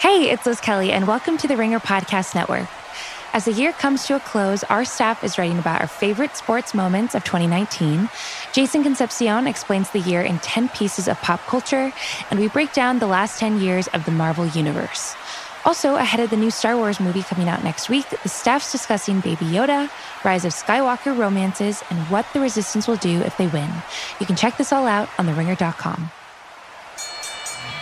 Hey, it's Liz Kelly, and welcome to the Ringer Podcast Network. As the year comes to a close, our staff is writing about our favorite sports moments of 2019. Jason Concepcion explains the year in 10 pieces of pop culture, and we break down the last 10 years of the Marvel Universe. Also, ahead of the new Star Wars movie coming out next week, the staff's discussing Baby Yoda, Rise of Skywalker romances, and what the Resistance will do if they win. You can check this all out on theringer.com.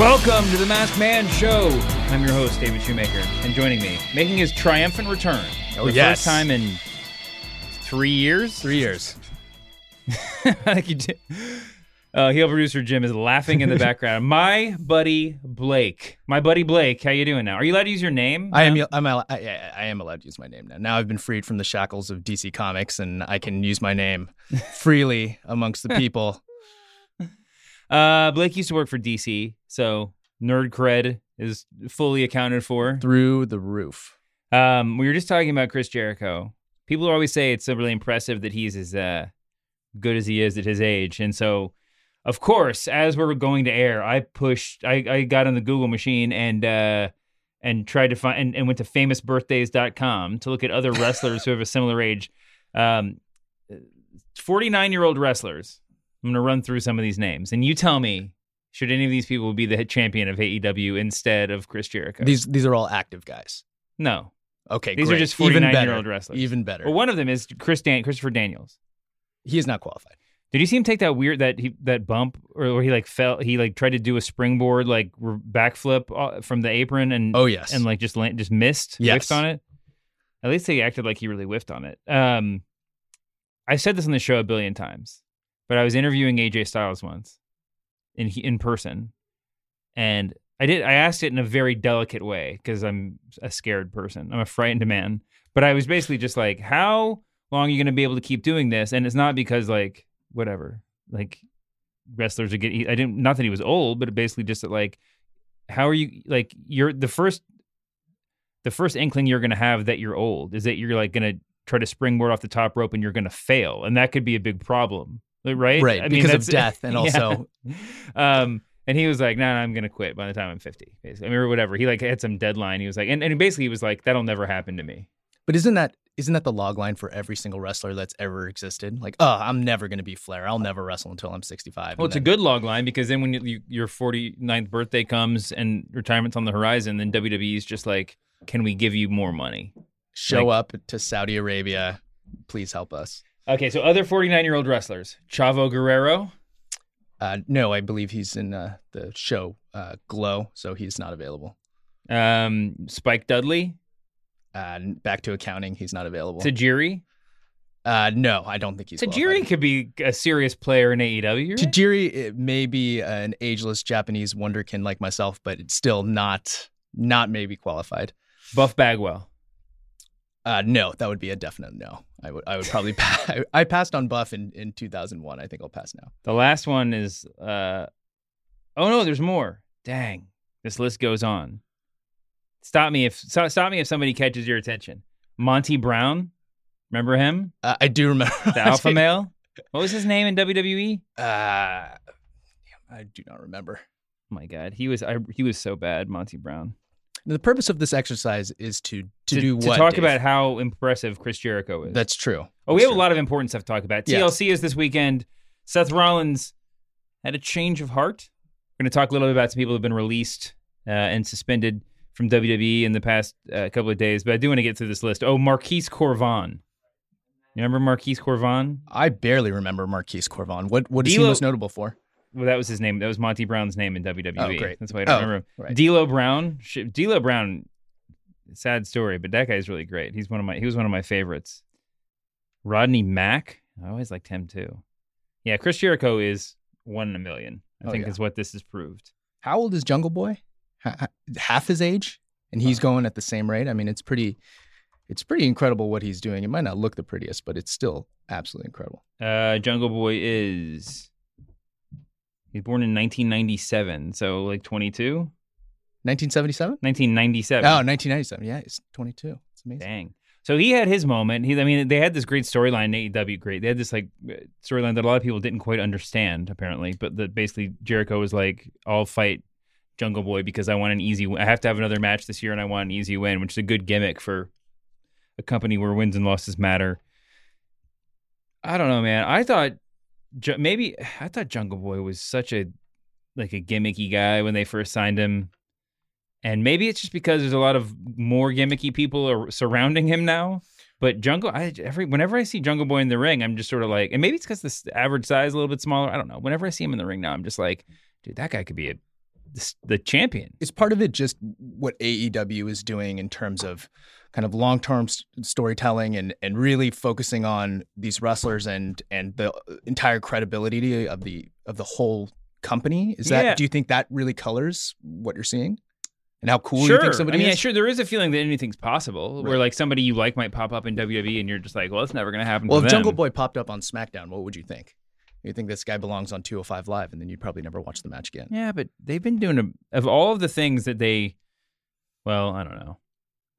Welcome to the Masked Man Show. I'm your host, David Shoemaker, and joining me, making his triumphant return Oh, the yes. first time in three years. Three years. like you did. Uh, heel producer Jim is laughing in the background. My buddy Blake, my buddy Blake, how you doing now? Are you allowed to use your name? I am. I'm. I, I I am allowed to use my name now. Now I've been freed from the shackles of DC Comics, and I can use my name freely amongst the people. Uh, Blake used to work for DC, so nerd cred is fully accounted for. through the roof. Um, we were just talking about Chris Jericho. People always say it's really impressive that he's as uh, good as he is at his age, and so, of course, as we are going to air, I pushed, I, I got on the Google machine and uh, and tried to find and, and went to famousbirthdays.com to look at other wrestlers who have a similar age. Um, 49 year old wrestlers. I'm going to run through some of these names, and you tell me should any of these people be the champion of AEW instead of Chris Jericho? These these are all active guys. no. Okay, These are just Even 49 better. year old wrestlers. Even better. Well, one of them is Chris Dan- Christopher Daniels. he is not qualified. Did you see him take that weird that he that bump or where he like fell? He like tried to do a springboard like re- backflip uh, from the apron and Oh yes. and like just land, just missed Yes. whiffed on it. At least he acted like he really whiffed on it. Um, I said this on the show a billion times, but I was interviewing AJ Styles once in in person, and I did. I asked it in a very delicate way because I'm a scared person. I'm a frightened man. But I was basically just like, "How long are you going to be able to keep doing this?" And it's not because like whatever, like wrestlers are getting. I didn't. Not that he was old, but basically just that like, how are you like? You're the first. The first inkling you're going to have that you're old is that you're like going to try to springboard off the top rope and you're going to fail, and that could be a big problem, right? Right, I mean, because of death and yeah. also- um, and he was like, "No, nah, I'm going to quit by the time I'm 50." Basically, I mean, or whatever. He like had some deadline. He was like, and, and basically he was like, "That'll never happen to me." But isn't that isn't that the log line for every single wrestler that's ever existed? Like, oh, I'm never going to be Flair. I'll never wrestle until I'm 65. Well, it's a good log line because then when you, you, your 49th birthday comes and retirement's on the horizon, then WWE's just like, "Can we give you more money?" show like- up to Saudi Arabia. Please help us. Okay, so other 49 year old wrestlers, Chavo Guerrero. Uh, no, I believe he's in uh, the show uh, Glow, so he's not available. Um, Spike Dudley, Uh, back to accounting, he's not available. Tajiri. Uh, no, I don't think he's Tajiri could be a serious player in AEW. right? Tajiri it may be an ageless Japanese wonderkin like myself, but it's still not not maybe qualified. Buff Bagwell. Uh, no, that would be a definite no. I would I would probably pa- I passed on Buff in, in 2001. I think I'll pass now. The last one is. Uh, oh no, there's more. Dang, this list goes on. Stop me if stop me if somebody catches your attention. Monty Brown, remember him? Uh, I do remember The alpha male. What was his name in WWE? Uh, I do not remember. Oh my god, he was I, he was so bad, Monty Brown. The purpose of this exercise is to to, do what? to talk Dave? about how impressive Chris Jericho is. That's true. Oh, we That's have a lot of important stuff to talk about. TLC is this weekend. Seth Rollins had a change of heart. We're going to talk a little bit about some people who've been released uh, and suspended from WWE in the past uh, couple of days, but I do want to get through this list. Oh, Marcus Cor Von. You remember Marcus Cor Von? I barely remember Marcus Cor Von. What what is he most notable for? Well, that was his name. That was Monty Brown's name in WWE. Oh, great. That's why I don't Oh, remember. right. D'Lo Brown. D'Lo Brown. Sad story, but that guy's really great. He's one of my. He was one of my favorites. Rodney Mack. I always liked him too. Yeah, Chris Jericho is one in a million. I Oh, think yeah. is what this has proved. How old is Jungle Boy? Ha- ha- Half his age, and he's going at the same rate. I mean, it's pretty, it's pretty incredible what he's doing. It might not look the prettiest, but it's still absolutely incredible. Uh, Jungle Boy is. He's born in 1997, so like 22. 1977? 1997. Oh, 1997. Yeah, he's 22. It's amazing. Dang. So he had his moment. He, I mean, they had this great storyline in AEW. Great. They had this like uh, storyline that a lot of people didn't quite understand, apparently. But that basically Jericho was like, "I'll fight Jungle Boy because I want an easy. Win. I have to have another match this year, and I want an easy win," which is a good gimmick for a company where wins and losses matter. I don't know, man. I thought maybe I thought Jungle Boy was such a like a gimmicky guy when they first signed him. And maybe it's just because there's a lot of more gimmicky people surrounding him now. But Jungle, I every whenever I see Jungle Boy in the ring, I'm just sort of like, and maybe it's because the average size is a little bit smaller. I don't know. Whenever I see him in the ring now, I'm just like, dude, that guy could be a the, champion. Is part of it just what AEW is doing in terms of kind of long term s- storytelling and and really focusing on these wrestlers and and the entire credibility of the of the whole company? Is that Yeah. do you think that really colors what you're seeing? And how cool sure. you think somebody I mean, is? sure, there is a feeling that anything's possible, where like somebody you like might pop up in WWE, and you're just like, well, it's never going to happen. Well, to if them. Jungle Boy popped up on SmackDown, what would you think? You think this guy belongs on 205 Live, and then you'd probably never watch the match again. Yeah, but they've been doing a, of all of the things that they, well, I don't know.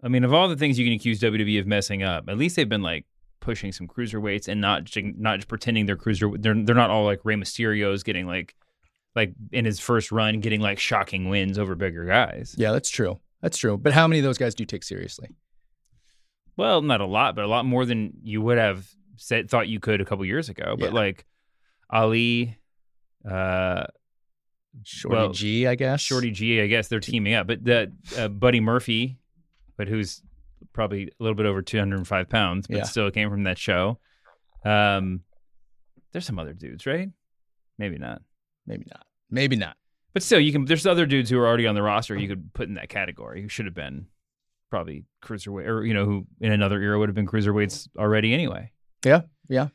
I mean, of all the things you can accuse WWE of messing up, at least they've been like pushing some cruiserweights and not not just pretending they're cruiser. They're they're not all like Rey Mysterio's getting like like in his first run getting like shocking wins over bigger guys. Yeah, that's true. That's true. But how many of those guys do you take seriously? Well, not a lot, but a lot more than you would have said thought you could a couple years ago. But Yeah. like Ali, uh, Shorty Well, G, I guess. Shorty G, I guess they're teaming up. But the uh, Buddy Murphy, but who's probably a little bit over 205 pounds, but Yeah. still came from that show. Um, there's some other dudes, right? Maybe not. Maybe not. Maybe not. But still, you can. There's other dudes who are already on the roster you could put in that category who should have been probably cruiserweight, or you know, who in another era would have been cruiserweights already anyway. Yeah, yeah.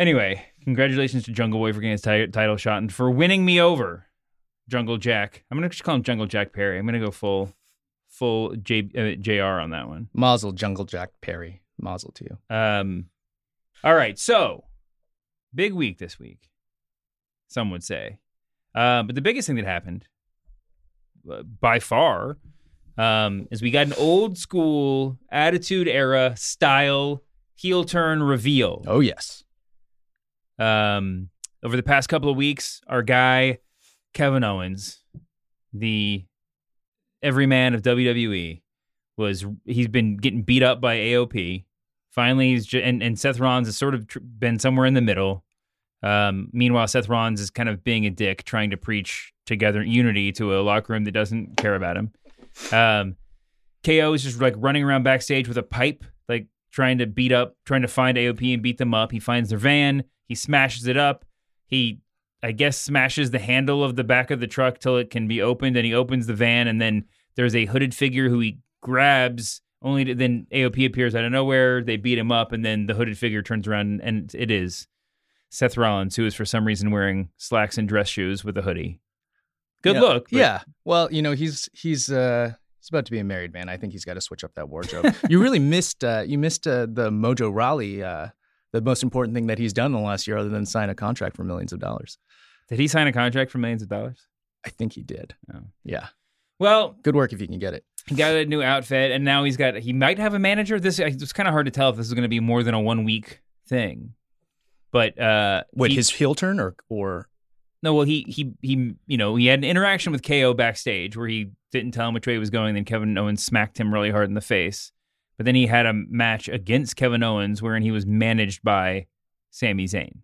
Anyway, congratulations to Jungle Boy for getting his ti- title shot and for winning me over, Jungle Jack. I'm gonna just call him Jungle Jack Perry. I'm gonna go full, full J, uh, JR on that one. Mazel Jungle Jack Perry. Mazel to you. Um, all right, so big week this week. Some would say, uh, but the biggest thing that happened, uh, by far, um, is we got an old school Attitude Era style heel turn reveal. Oh yes. Um, over the past couple of weeks, our guy Kevin Owens, the everyman of WWE, was he's been getting beat up by AOP. Finally, he's and and Seth Rollins has sort of tr- been somewhere in the middle. Um, meanwhile, Seth Rollins is kind of being a dick, trying to preach together unity to a locker room that doesn't care about him. Um, KO is just like running around backstage with a pipe, like trying to beat up, trying to find AOP and beat them up. He finds their van, he smashes it up. He, I guess, smashes the handle of the back of the truck till it can be opened, and he opens the van, and then there's a hooded figure who he grabs. Only to, then AOP appears out of nowhere. They beat him up, and then the hooded figure turns around, and it is Seth Rollins, who is for some reason wearing slacks and dress shoes with a hoodie. Good Yeah. look. but- Yeah. Well, you know, he's he's uh he's about to be a married man. I think he's got to switch up that wardrobe. you really missed uh you missed uh, the Mojo Rawley uh the most important thing that he's done in the last year other than sign a contract for millions of dollars. Did he sign a contract for millions of dollars? I think he did. Oh. Yeah. Well, Good work if you can get it. he got a new outfit, and now he's got. He might have a manager. This it's kind of hard to tell if this is going to be more than a one week thing. But uh, What he- his heel turn or or No, well, he he he, you know, he had an interaction with KO backstage where he didn't tell him which way he was going. Then Kevin Owens smacked him really hard in the face. But then he had a match against Kevin Owens wherein he was managed by Sami Zayn.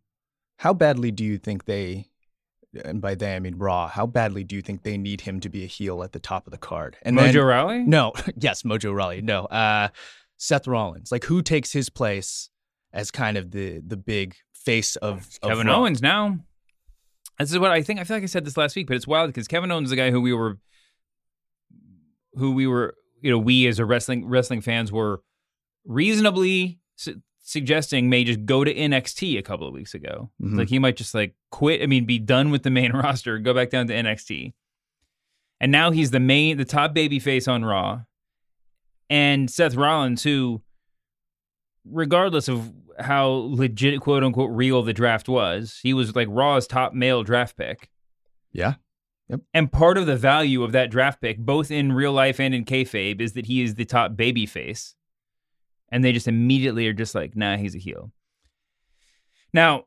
how badly do you think they and by they I mean Raw, how badly do you think they need him to be a heel at the top of the card? And Mojo then- Rawley? No, yes, Mojo Rawley. No, uh, Seth Rollins. Like, who takes his place as kind of the the big face of, of Kevin Raw. Owens now. This is what I think. I feel like I said this last week, but it's wild because Kevin Owens is the guy who we were, who we were, you know, we as a wrestling wrestling fans were reasonably su- suggesting may just go to NXT a couple of weeks ago. Mhm. Like he might just like quit. I mean, be done with the main roster, go back down to NXT. And now he's the main, the top baby face on Raw. And Seth Rollins, who, regardless of how legit, quote unquote, real the draft was, he was like Raw's top male draft pick. Yeah. And part of the value of that draft pick, both in real life and in kayfabe, is that he is the top baby face. And they just immediately are just like, nah, he's a heel. Now,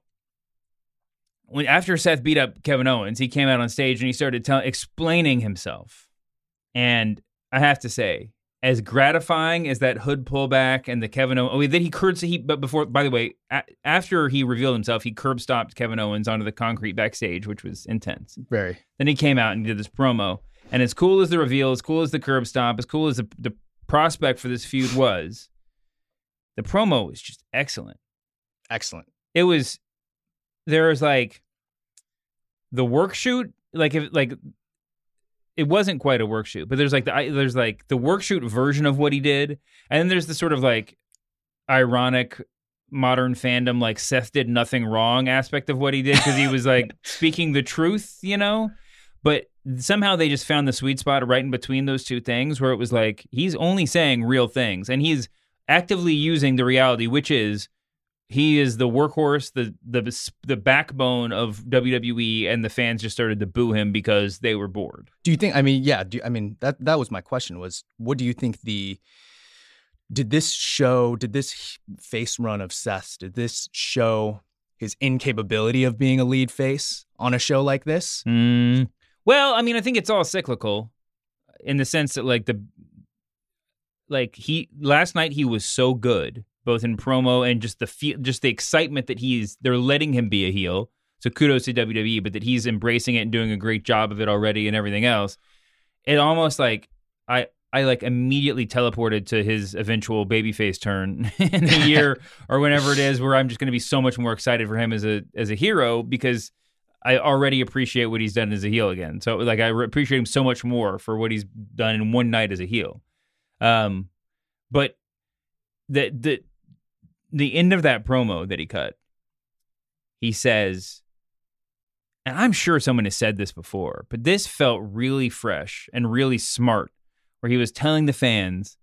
when after Seth beat up Kevin Owens, he came out on stage and he started tell, explaining himself. And I have to say, as gratifying as that hood pullback and the Kevin Owens, oh, then he curb he but before by the way, a, after he revealed himself, he curb stopped Kevin Owens onto the concrete backstage, which was intense. Very. Then he came out and did this promo, and as cool as the reveal, as cool as the curb stomp, as cool as the, the prospect for this feud was, the promo was just excellent Excellent. it was there was like the work shoot like if like it wasn't quite a work shoot but there's like the there's like the work shoot version of what he did and then there's the sort of like ironic modern fandom like Seth did nothing wrong aspect of what he did because he was like speaking the truth you know? But somehow they just found the sweet spot right in between those two things where it was like he's only saying real things and he's actively using the reality which is he is the workhorse, the the the backbone of WWE, and the fans just started to boo him because they were bored. Do you think? I mean, yeah. Do, I mean that that was my question. Was what do you think the did this show? Did this face run of Seth's? Did this show his incapability of being a lead face on a show like this? Mm. Well, I mean, I think it's all cyclical, in the sense that like the like he last night he was so good both in promo and just the feel, just the excitement that he's they're letting him be a heel. So kudos to WWE, but that he's embracing it and doing a great job of it already and everything else. It almost like I I like immediately teleported to his eventual babyface turn in a year or whenever it is where I'm just going to be so much more excited for him as a as a hero because I already appreciate what he's done as a heel again. So like I appreciate him so much more for what he's done in one night as a heel. Um but the the the end of that promo that he cut, he says, and I'm sure someone has said this before, but this felt really fresh and really smart, where he was telling the fans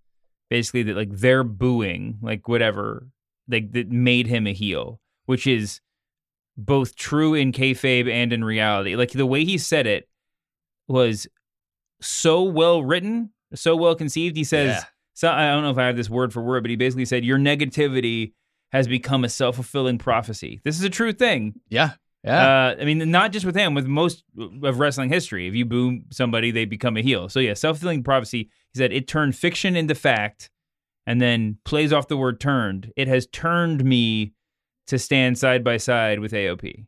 basically that like they're booing, like whatever, like that made him a heel, which is both true in kayfabe and in reality. Like the way he said it was so well written, so well conceived. He says. Yeah. So I don't know if I have this word for word, but he basically said your negativity has become a self fulfilling prophecy. This is a true thing. Yeah. Yeah. Uh, I mean, not just with him, with most of wrestling history. If you boo somebody, they become a heel. So yeah, self fulfilling prophecy. He said it turned fiction into fact, and then plays off the word turned. It has turned me to stand side by side with AOP.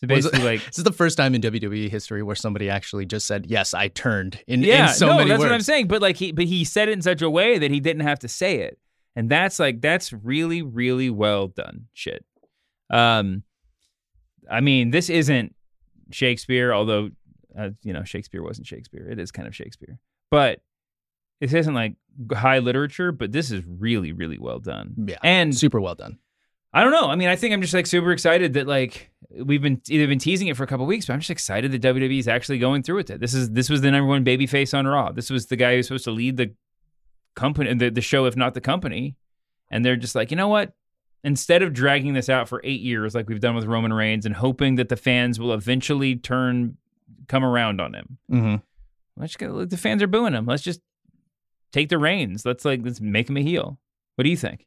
So basically, like this is the first time in WWE history where somebody actually just said, "Yes, I turned." In, yeah, in so no, that's words. what I'm saying. But like he, but he said it in such a way that he didn't have to say it, and that's like that's really, really well done. Shit. Um, I mean, this isn't Shakespeare, although uh, you know Shakespeare wasn't Shakespeare. It is kind of Shakespeare, but this isn't like high literature. But this is really, really well done. Yeah, and super well done. I don't know. I mean, I think I'm just like super excited that like we've been either been teasing it for a couple weeks, but I'm just excited that WWE is actually going through with it. This is this was the number one baby face on Raw. This was the guy who's supposed to lead the company, the the show, if not the company. And they're just like, you know what? Instead of dragging this out for eight years like we've done with Roman Reigns and hoping that the fans will eventually turn come around on him, Mm-hmm. let's the fans are booing him. Let's just take the reins. Let's like let's make him a heel. What do you think?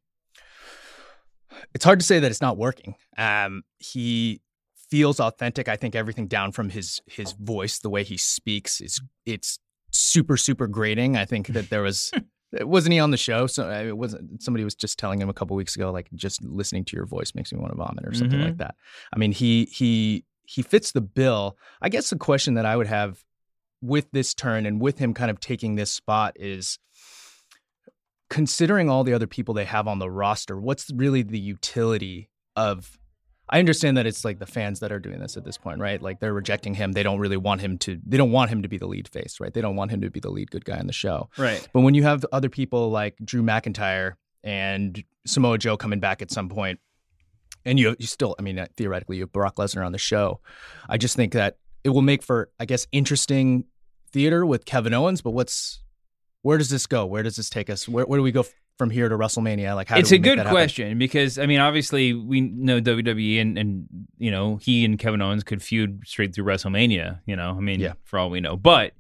It's hard to say that it's not working. Um, he feels authentic. I think everything down from his his voice, the way he speaks, is it's super super grating. I think that there was. Wasn't he on the show? So it wasn't. Somebody was just telling him a couple weeks ago, like just listening to your voice makes me want to vomit or something Mhm. like that. I mean, he he he fits the bill. I guess the question that I would have with this turn and with him kind of taking this spot is considering all the other people they have on the roster, what's really the utility of I understand that it's like the fans that are doing this at this point, right? Like they're rejecting him. They don't really want him to they don't want him to be the lead face, right? They don't want him to be the lead good guy on the show. Right. But when you have other people like Drew McIntyre and Samoa Joe coming back at some point, and you you still, I mean, uh, theoretically, you have Brock Lesnar on the show. I just think that it will make for, I guess, interesting theater with Kevin Owens. But what's where does this go? Where does this take us? Where, where do we go from here to WrestleMania? Like, how it's a good question because I mean, obviously, we know WWE and and you know he and Kevin Owens could feud straight through WrestleMania. You know, I mean, Yeah. for all we know. But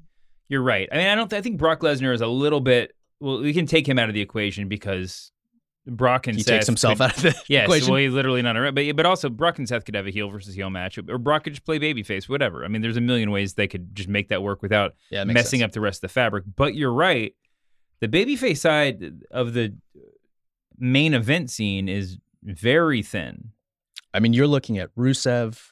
you're right. I mean, I don't. I think Brock Lesnar is a little bit. Well, we can take him out of the equation because Brock and He Seth takes himself could- out of the Yes, equation. well, he's literally not around. but but also Brock and Seth could have a heel versus heel match, or Brock could just play babyface, whatever. I mean, there's a million ways they could just make that work without Yeah, messing sense. up the rest of the fabric. But you're right, the babyface side of the main event scene is very thin. I mean, you're looking at Rusev,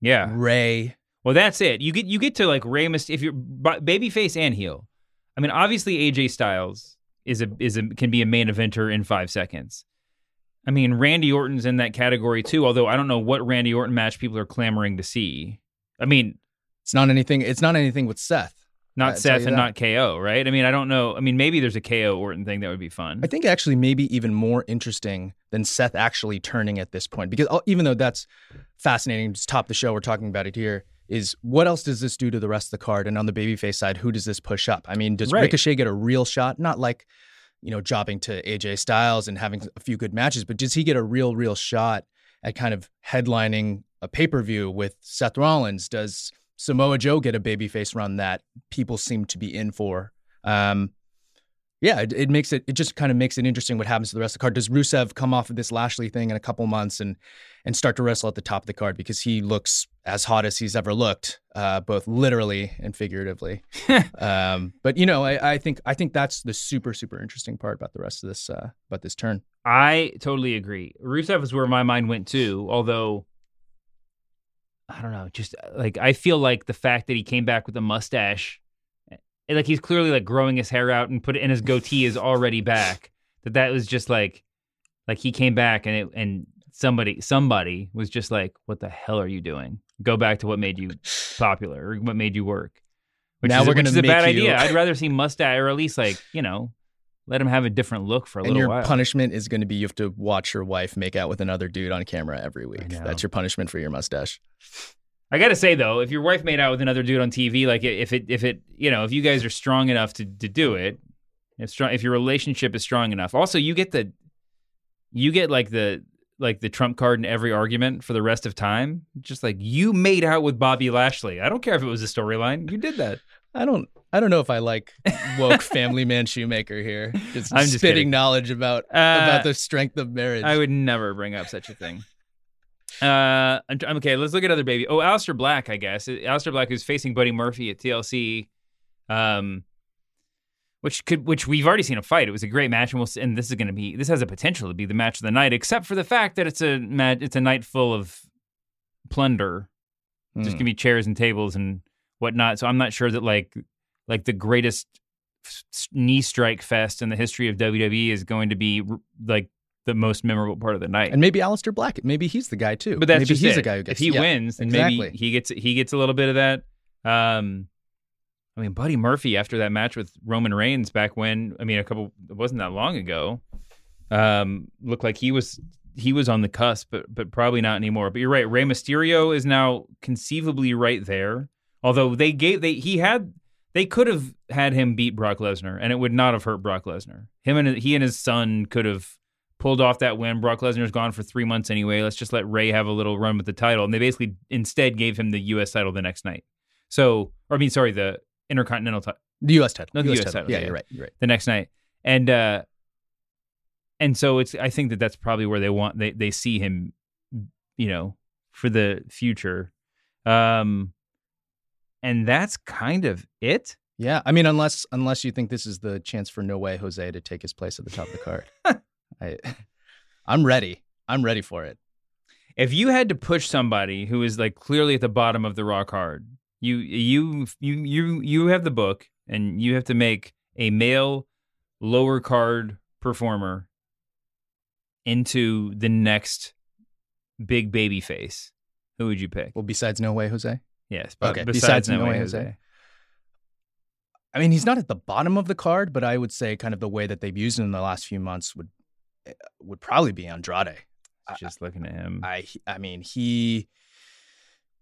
Yeah. Rey. Well, that's it. You get you get to like Rey Mysterio if you're babyface and heel. I mean, obviously AJ Styles is a is a can be a main eventer in five seconds. I mean, Randy Orton's in that category too. Although I don't know what Randy Orton match people are clamoring to see. I mean, It's not anything. It's not anything with Seth. not I'll Seth and not KO, right? I mean, I don't know. I mean, maybe there's a KO Orton thing that would be fun. I think actually maybe even more interesting than Seth actually turning at this point because uh, even though that's fascinating, just top the show, we're talking about it here. Is what else does this do to the rest of the card? And on the babyface side, who does this push up? I mean, does Right. Ricochet get a real shot? Not like, you know, jobbing to AJ Styles and having a few good matches, but does he get a real, real shot at kind of headlining a pay per view with Seth Rollins? Does Samoa Joe get a babyface run that people seem to be in for? Um, yeah, it, it makes it it just kind of makes it interesting what happens to the rest of the card. Does Rusev come off of this Lashley thing in a couple months and and start to wrestle at the top of the card because he looks as hot as he's ever looked, uh, both literally and figuratively. um, but you know, I, I think I think that's the super super interesting part about the rest of this uh, about this turn. I totally agree. Rusev is where my mind went too, although I don't know, just uh, like I feel like the fact that he came back with a mustache and, like he's clearly like growing his hair out and put it and his goatee is already back. That that was just like like he came back and it and somebody somebody was just like, What the hell are you doing? Go back to what made you popular or what made you work. Which Now is, we're which gonna is a bad you- idea. I'd rather see mustache or at least like, you know, let him have a different look for a and little your while. punishment is going to be you have to watch your wife make out with another dude on camera every week. That's your punishment for your mustache. I gotta say though, if your wife made out with another dude on TV, like if it if it you know if you guys are strong enough to to do it, if strong if your relationship is strong enough, also you get the you get like the like the trump card in every argument for the rest of time. Just like you made out with Bobby Lashley. I don't care if it was a storyline. You did that. I don't I don't know if I like woke family man shoemaker here. Just I'm just spitting kidding. knowledge about Uh, about the strength of marriage. I would never bring up such a thing. Uh, I'm, I'm- okay. Let's look at other baby. Oh, Alistair Black, I guess. Alistair Black is facing Buddy Murphy at TLC, um, which could, which we've already seen a fight. It was a great match, and we'll, and this is going to be, this has a potential to be the match of the night, except for the fact that it's a it's a night full of plunder. There's Hmm. gonna be chairs and tables and whatnot. So I'm not sure that like, like the greatest knee strike fest in the history of WWE is going to be like the most memorable part of the night. and maybe Alistair Black, maybe he's the guy too. But that's maybe just he's it. the guy who gets if he yeah, wins, then exactly. maybe he gets he gets a little bit of that. Um, I mean, Buddy Murphy after that match with Roman Reigns back when I mean a couple it wasn't that long ago, um, looked like he was he was on the cusp, but but probably not anymore. But you're right, Rey Mysterio is now conceivably right there. Although they gave they he had they could have had him beat Brock Lesnar, and it would not have hurt Brock Lesnar. Him and he and his son could have pulled off that win. Brock Lesnar's gone for three months anyway. Let's just let Rey have a little run with the title, and they basically instead gave him the U.S. title the next night. So, or I mean, sorry, the Intercontinental title the U.S. title. No, the US US title, Yeah, yeah. you're right. You're right. the next night, and uh, and so it's. I think that that's probably where they want they they see him, you know, for the future. Um, and that's kind of it. Yeah, I mean, unless unless you think this is the chance for No Way Jose to take his place at the top of the card, I, I'm ready. I'm ready for it. if you had to push somebody who is like clearly at the bottom of the raw card, you you you you you have the book and you have to make a male lower card performer into the next big baby face, who would you pick? Well, besides No Way Jose? Yes, but Okay, besides, besides No No Way Way Jose. Jose. I mean, he's not at the bottom of the card, but I would say kind of the way that they've used him in the last few months would would probably be Andrade. Just looking at him. I I mean he,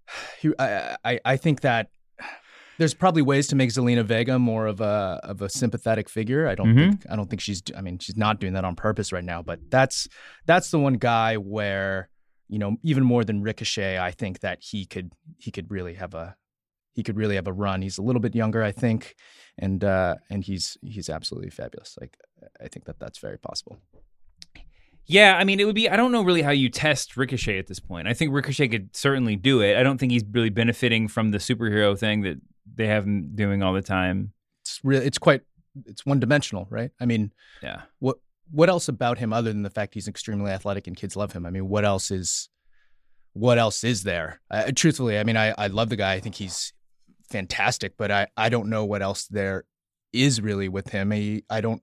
he I, I I think that there's probably ways to make Zelina Vega more of a of a sympathetic figure. I don't Mhm. think I don't think she's I mean she's not doing that on purpose right now, but that's that's the one guy where you know even more than Ricochet, I think that he could he could really have a he could really have a run. He's a little bit younger, I think, and uh, and he's he's absolutely fabulous. Like I think that that's very possible. Yeah, I mean, it would be. I don't know really how you test Ricochet at this point. I think Ricochet could certainly do it. I don't think he's really benefiting from the superhero thing that they have him doing all the time. It's really it's quite it's one dimensional, right? I mean, Yeah. what what else about him other than the fact he's extremely athletic and kids love him? I mean, what else is what else is there? Uh, truthfully, I mean, I I love the guy. I think he's fantastic, but I I don't know what else there is really with him. He, I don't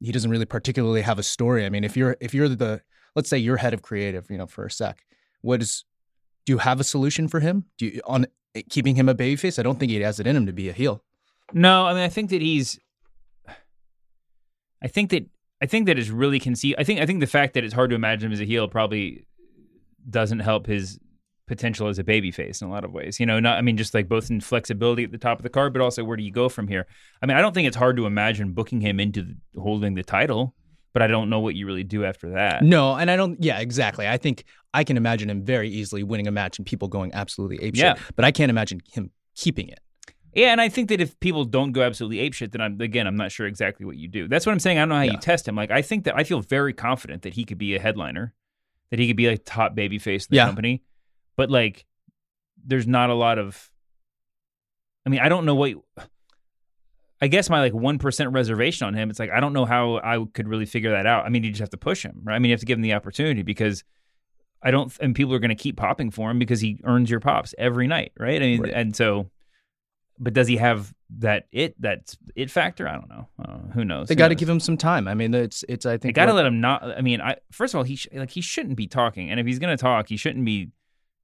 he doesn't really particularly have a story. I mean, if you're if you're the let's say you're head of creative, you know, for a sec, what is do you have a solution for him? Do you on eh, keeping him a babyface? I don't think he has it in him to be a heel. No, I mean, I think that he's. I think that I think that is really conceive. I think I think the fact that it's hard to imagine him as a heel probably doesn't help his potential as a babyface in a lot of ways. You know, not I mean, just like both in flexibility at the top of the card, but also where do you go from here? I mean, I don't think it's hard to imagine booking him into the, holding the title, but I don't know what you really do after that. No, and I don't. Yeah, exactly. I think I can imagine him very easily winning a match and people going absolutely apeshit. Yeah. but I can't imagine him keeping it. Yeah, and I think that if people don't go absolutely apeshit, then I'm again I'm not sure exactly what you do. That's what I'm saying. I don't know how you test him. Like I think that I feel very confident that he could be a headliner, that he could be a top baby face of the Yeah. company. But like, there's not a lot of. I mean, I don't know what. I guess my like one percent reservation on him. It's like I don't know how I could really figure that out. I mean, you just have to push him, right? I mean, you have to give him the opportunity because I don't, and people are going to keep popping for him because he earns your pops every night, right? I mean, Right. and so, but does he have that it that it factor? I don't know. Uh, who knows? They got to give him some time. I mean, it's it's. I think They got to let him not. I mean, I first of all, he sh- like he shouldn't be talking, and if he's going to talk, he shouldn't be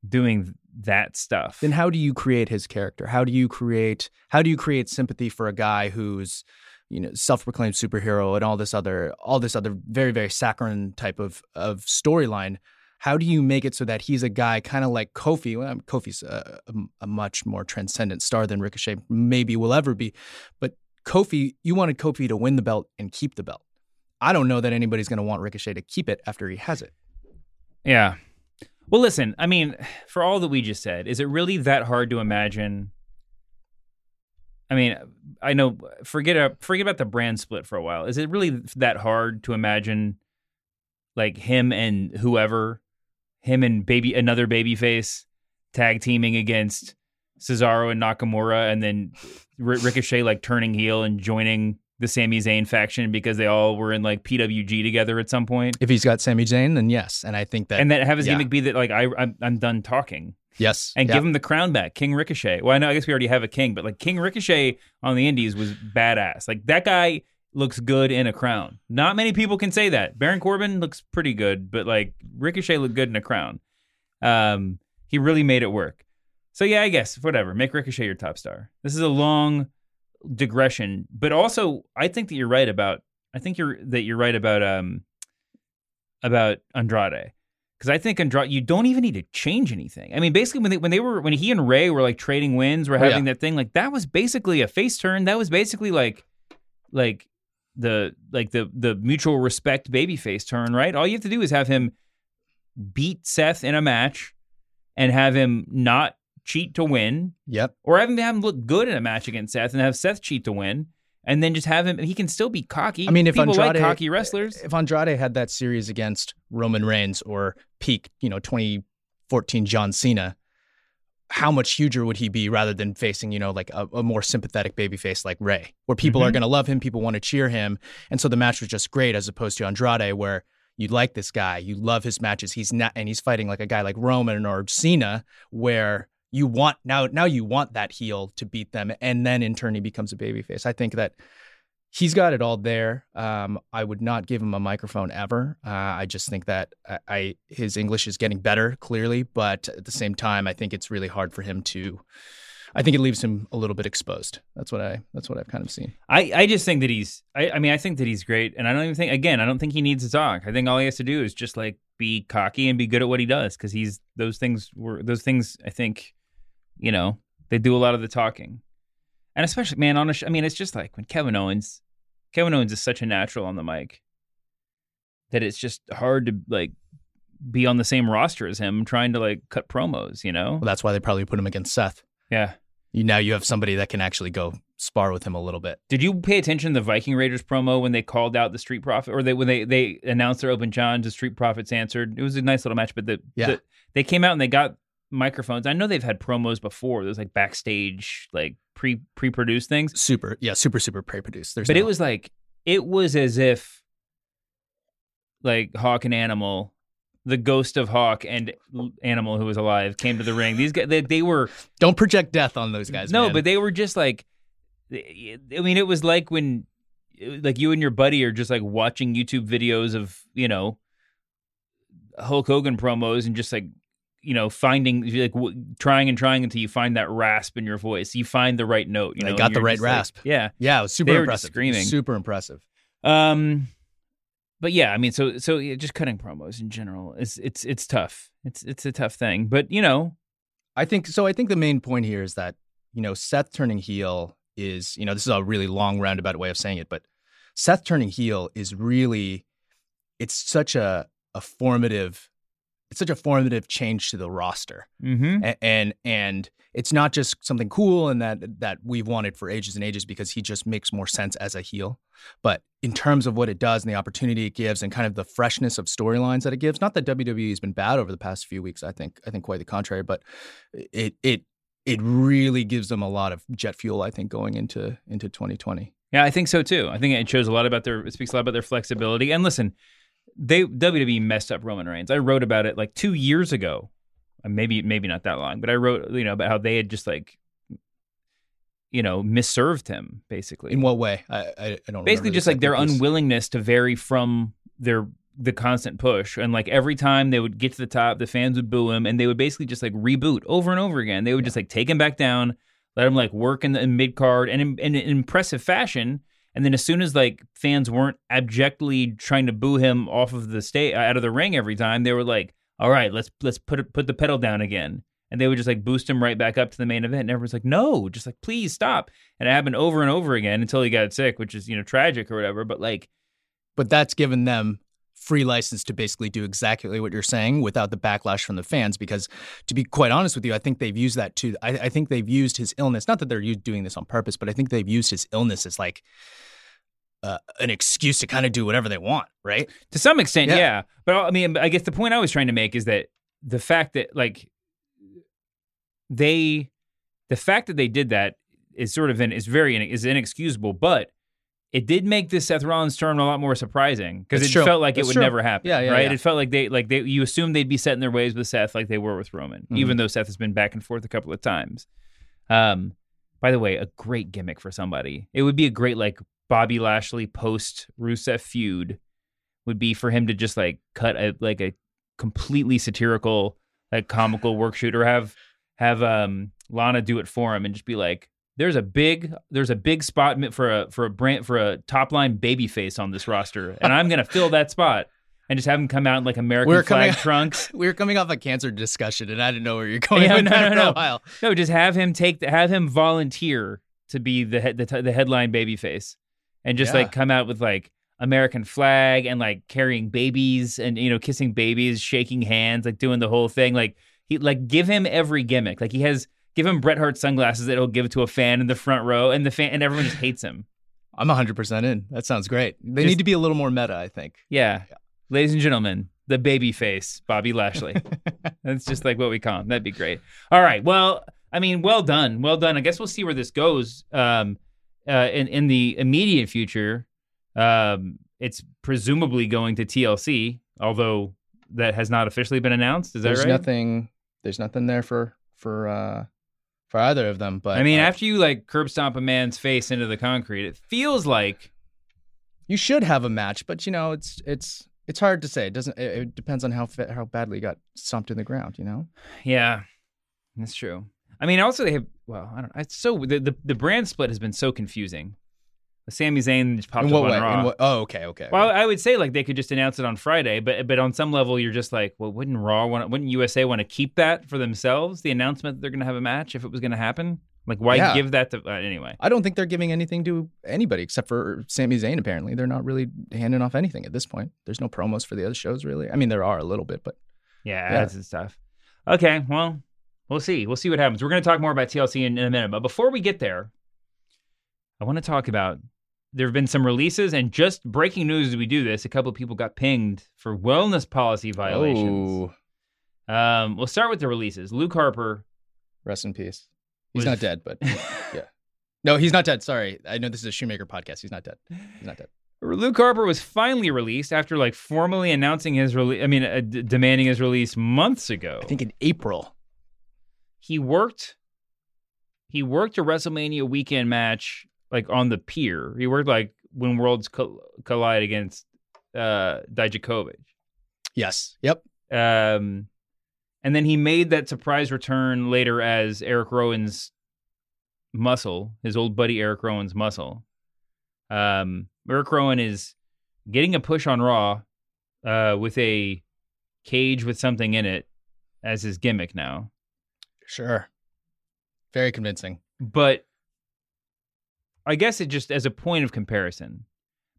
doing that stuff. Then how do you create his character? How do you create how do you create sympathy for a guy who's you know self-proclaimed superhero and all this other all this other very very saccharine type of of storyline? How do you make it so that he's a guy kind of like Kofi? Well, um, Kofi's a, a, a much more transcendent star than Ricochet maybe will ever be, but Kofi, you wanted Kofi to win the belt and keep the belt. I don't know that anybody's going to want Ricochet to keep it after he has it. Yeah. Well, listen, I mean, for all that we just said, is it really that hard to imagine? I mean, I know forget forget about the brand split for a while. Is it really that hard to imagine like him and whoever, him and baby another babyface tag teaming against Cesaro and Nakamura and then Ricochet like turning heel and joining the Sami Zayn faction because they all were in like PWG together at some point? If he's got Sami Zayn, then yes, and I think that and then have his yeah. gimmick be that like I I'm, I'm done talking yes, and yeah. give him the crown back, King Ricochet. Well, I know I guess we already have a king, but like King Ricochet on the Indies was badass. Like that guy looks good in a crown. Not many people can say that. Baron Corbin looks pretty good, but like Ricochet looked good in a crown. Um, he really made it work. So yeah, I guess whatever. Make Ricochet your top star. This is a long digression, but also I think that you're right about. I think you're that you're right about um about Andrade because I think Andrade you don't even need to change anything. I mean, basically when they when they were when he and Rey were like trading wins, were Oh, yeah. having that thing like that was basically a face turn. That was basically like like the like the the mutual respect baby face turn, right? All you have to do is have him beat Seth in a match and have him not cheat to win Yep. or have him, have him look good in a match against Seth and have Seth cheat to win, and then just have him. He can still be cocky. I mean, if people Andrade, like cocky wrestlers, if Andrade had that series against Roman Reigns or peak, you know, 2014 John Cena, how much huger would he be rather than facing, you know, like a, a more sympathetic babyface like Rey, where people are Mhm. going to love him, people want to cheer him, and so the match was just great, as opposed to Andrade, where you like this guy, you love his matches, he's not, and he's fighting like a guy like Roman or Cena, where you want now now you want that heel to beat them, and then in turn he becomes a babyface. I think that he's got it all there. Um, I would not give him a microphone ever. Uh, I just think that I, I, his English is getting better clearly, but at the same time, I think it's really hard for him to. I think it leaves him a little bit exposed. That's what I. That's what I've kind of seen. I, I just think that he's. I, I mean, I think that he's great, and I don't even think. Again, I don't think he needs to talk. I think all he has to do is just like be cocky and be good at what he does because he's those things were those things. I think, you know, they do a lot of the talking, and especially man on a. Sh- I mean, it's just like when Kevin Owens Kevin Owens is such a natural on the mic that it's just hard to like be on the same roster as him trying to like cut promos, you know? Well, that's why they probably put him against Seth. Yeah. You now you have somebody that can actually go spar with him a little bit. Did you pay attention to the Viking Raiders promo when they called out the Street Profit or they when they they announced their open challenge, the Street Profits answered. It was a nice little match, but the, yeah. the they came out and they got microphones. I know they've had promos before. There's like backstage, like pre pre produced things. Super, yeah, super super pre produced. But no... it was like it was as if like Hawk and Animal, the ghost of Hawk and Animal who was alive came to the ring. These guys, they, they were don't project death on those guys. No, man. but they were just like, I mean, it was like when like you and your buddy are just like watching YouTube videos of you know Hulk Hogan promos and just like you know finding like w- trying and trying until you find that rasp in your voice. You find the right note. You know, I got the right rasp. Like, yeah, yeah, it was super they impressive. screaming, super impressive. Um, but yeah, I mean, so so yeah, just cutting promos in general is it's it's tough. It's it's a tough thing, but you know, I think so. I think the main point here is that you know Seth turning heel is you know this is a really long roundabout way of saying it, but Seth turning heel is really it's such a a formative it's such a formative change to the roster, mm-hmm. and, and, and it's not just something cool and that that we've wanted for ages and ages because he just makes more sense as a heel. But in terms of what it does and the opportunity it gives and kind of the freshness of storylines that it gives, not that WWE has been bad over the past few weeks. I think I think quite the contrary, but it it it really gives them a lot of jet fuel. I think going into into 2020. Yeah, I think so too. I think it shows a lot about their it speaks a lot about their flexibility. And listen, they WWE messed up Roman Reigns. I wrote about it like two years ago, uh, maybe maybe not that long, but I wrote you know about how they had just like you know misserved him basically. In what way? I I, I don't basically just like their unwillingness to vary from their the constant push and like every time they would get to the top the fans would boo him and they would basically just like reboot over and over again they would yeah. just like take him back down let him like work in the in mid card and in, in, in impressive fashion and then as soon as like fans weren't abjectly trying to boo him off of the state uh, out of the ring every time, they were like, "All right, let's let's put put the pedal down again." And they would just like boost him right back up to the main event. And everyone's like, "No, just like please stop." And it happened over and over again until he got sick, which is you know tragic or whatever. But like, but that's given them free license to basically do exactly what you're saying without the backlash from the fans. Because to be quite honest with you, I think they've used that too. I, I think they've used his illness, not that they're doing this on purpose, but I think they've used his illness as like uh, an excuse to kind of do whatever they want, right? To some extent, yeah. yeah. But I mean, I guess the point I was trying to make is that the fact that like they, the fact that they did that is sort of an is very is inexcusable, but it did make this Seth Rollins turn a lot more surprising because it true. felt like That's it would true. never happen. Yeah, yeah, right. yeah. It felt like they like they you assumed they'd be set in their ways with Seth like they were with Roman, Mm-hmm. even though Seth has been back and forth a couple of times. Um, by the way, a great gimmick for somebody. It would be a great like Bobby Lashley post Rusev feud would be for him to just like cut a like a completely satirical like comical work shoot or have have um Lana do it for him and just be like there's a big there's a big spot for a for a brand for a top line baby face on this roster and I'm going to fill that spot and just have him come out in like American We're flag coming- trunks. we were coming off a cancer discussion, and I didn't know where you're going Yeah, no, no, no. while. No, just have him take the, have him volunteer to be the head, the, the headline baby face and just Yeah. like come out with like American flag and like carrying babies and you know kissing babies, shaking hands, like doing the whole thing. Like he like give him every gimmick. Like he has give him Bret Hart sunglasses that he'll give to a fan in the front row, and the fan and everyone just hates him. I'm 100% in. That sounds great. They Just- need to be a little more meta, I think. Yeah. Ladies and gentlemen, the baby face, Bobby Lashley. That's just like what we call him. That'd be great. All right. Well, I mean, well done. Well done. I guess we'll see where this goes. Um, uh, in, in the immediate future, um, it's presumably going to TLC, although that has not officially been announced. Is that there's right? nothing. There's nothing there for for uh for either of them. But I mean, uh, after you like curb stomp a man's face into the concrete, it feels like You should have a match, but you know, it's it's it's hard to say. It doesn't. It, it depends on how fa- how badly he got stomped in the ground. You know. Yeah, that's true. I mean, also they have. Well, I don't. It's so the the, the brand split has been so confusing. Sami Zayn just popped In what up on way? Raw. In what, oh, okay, okay. Well, I would say like they could just announce it on Friday, but but on some level you're just like, well, wouldn't Raw want, wouldn't USA want to keep that for themselves? The announcement that they're going to have a match if it was going to happen. Like, why Yeah. give that to uh, anyway? I don't think they're giving anything to anybody except for Sami Zayn. Apparently, they're not really handing off anything at this point. There's no promos for the other shows, really. I mean, there are a little bit, but Yeah, Yeah. ads and stuff. Okay, well, we'll see. We'll see what happens. We're going to talk more about TLC in, in a minute, but before we get there, I want to talk about. There have been some releases, and just breaking news as we do this, a couple of people got pinged for wellness policy violations. Oh, Um, we'll start with the releases. Luke Harper rest in peace. He's Was- not dead, but yeah. No, he's not dead. Sorry, I know this is a Shoemaker podcast. He's not dead. He's not dead. Luke Harper was finally released after like formally announcing his release. I mean, uh, d- demanding his release months ago. I think in April. he worked. He worked a WrestleMania weekend match like on the pier. He worked like when worlds col- collide against uh Dijakovic. Yes. Yep. Um, and then he made that surprise return later as Eric Rowan's muscle, his old buddy Eric Rowan's muscle. Um, Eric Rowan is getting a push on Raw uh, with a cage with something in it as his gimmick now. Sure. Very convincing. But I guess it just as a point of comparison,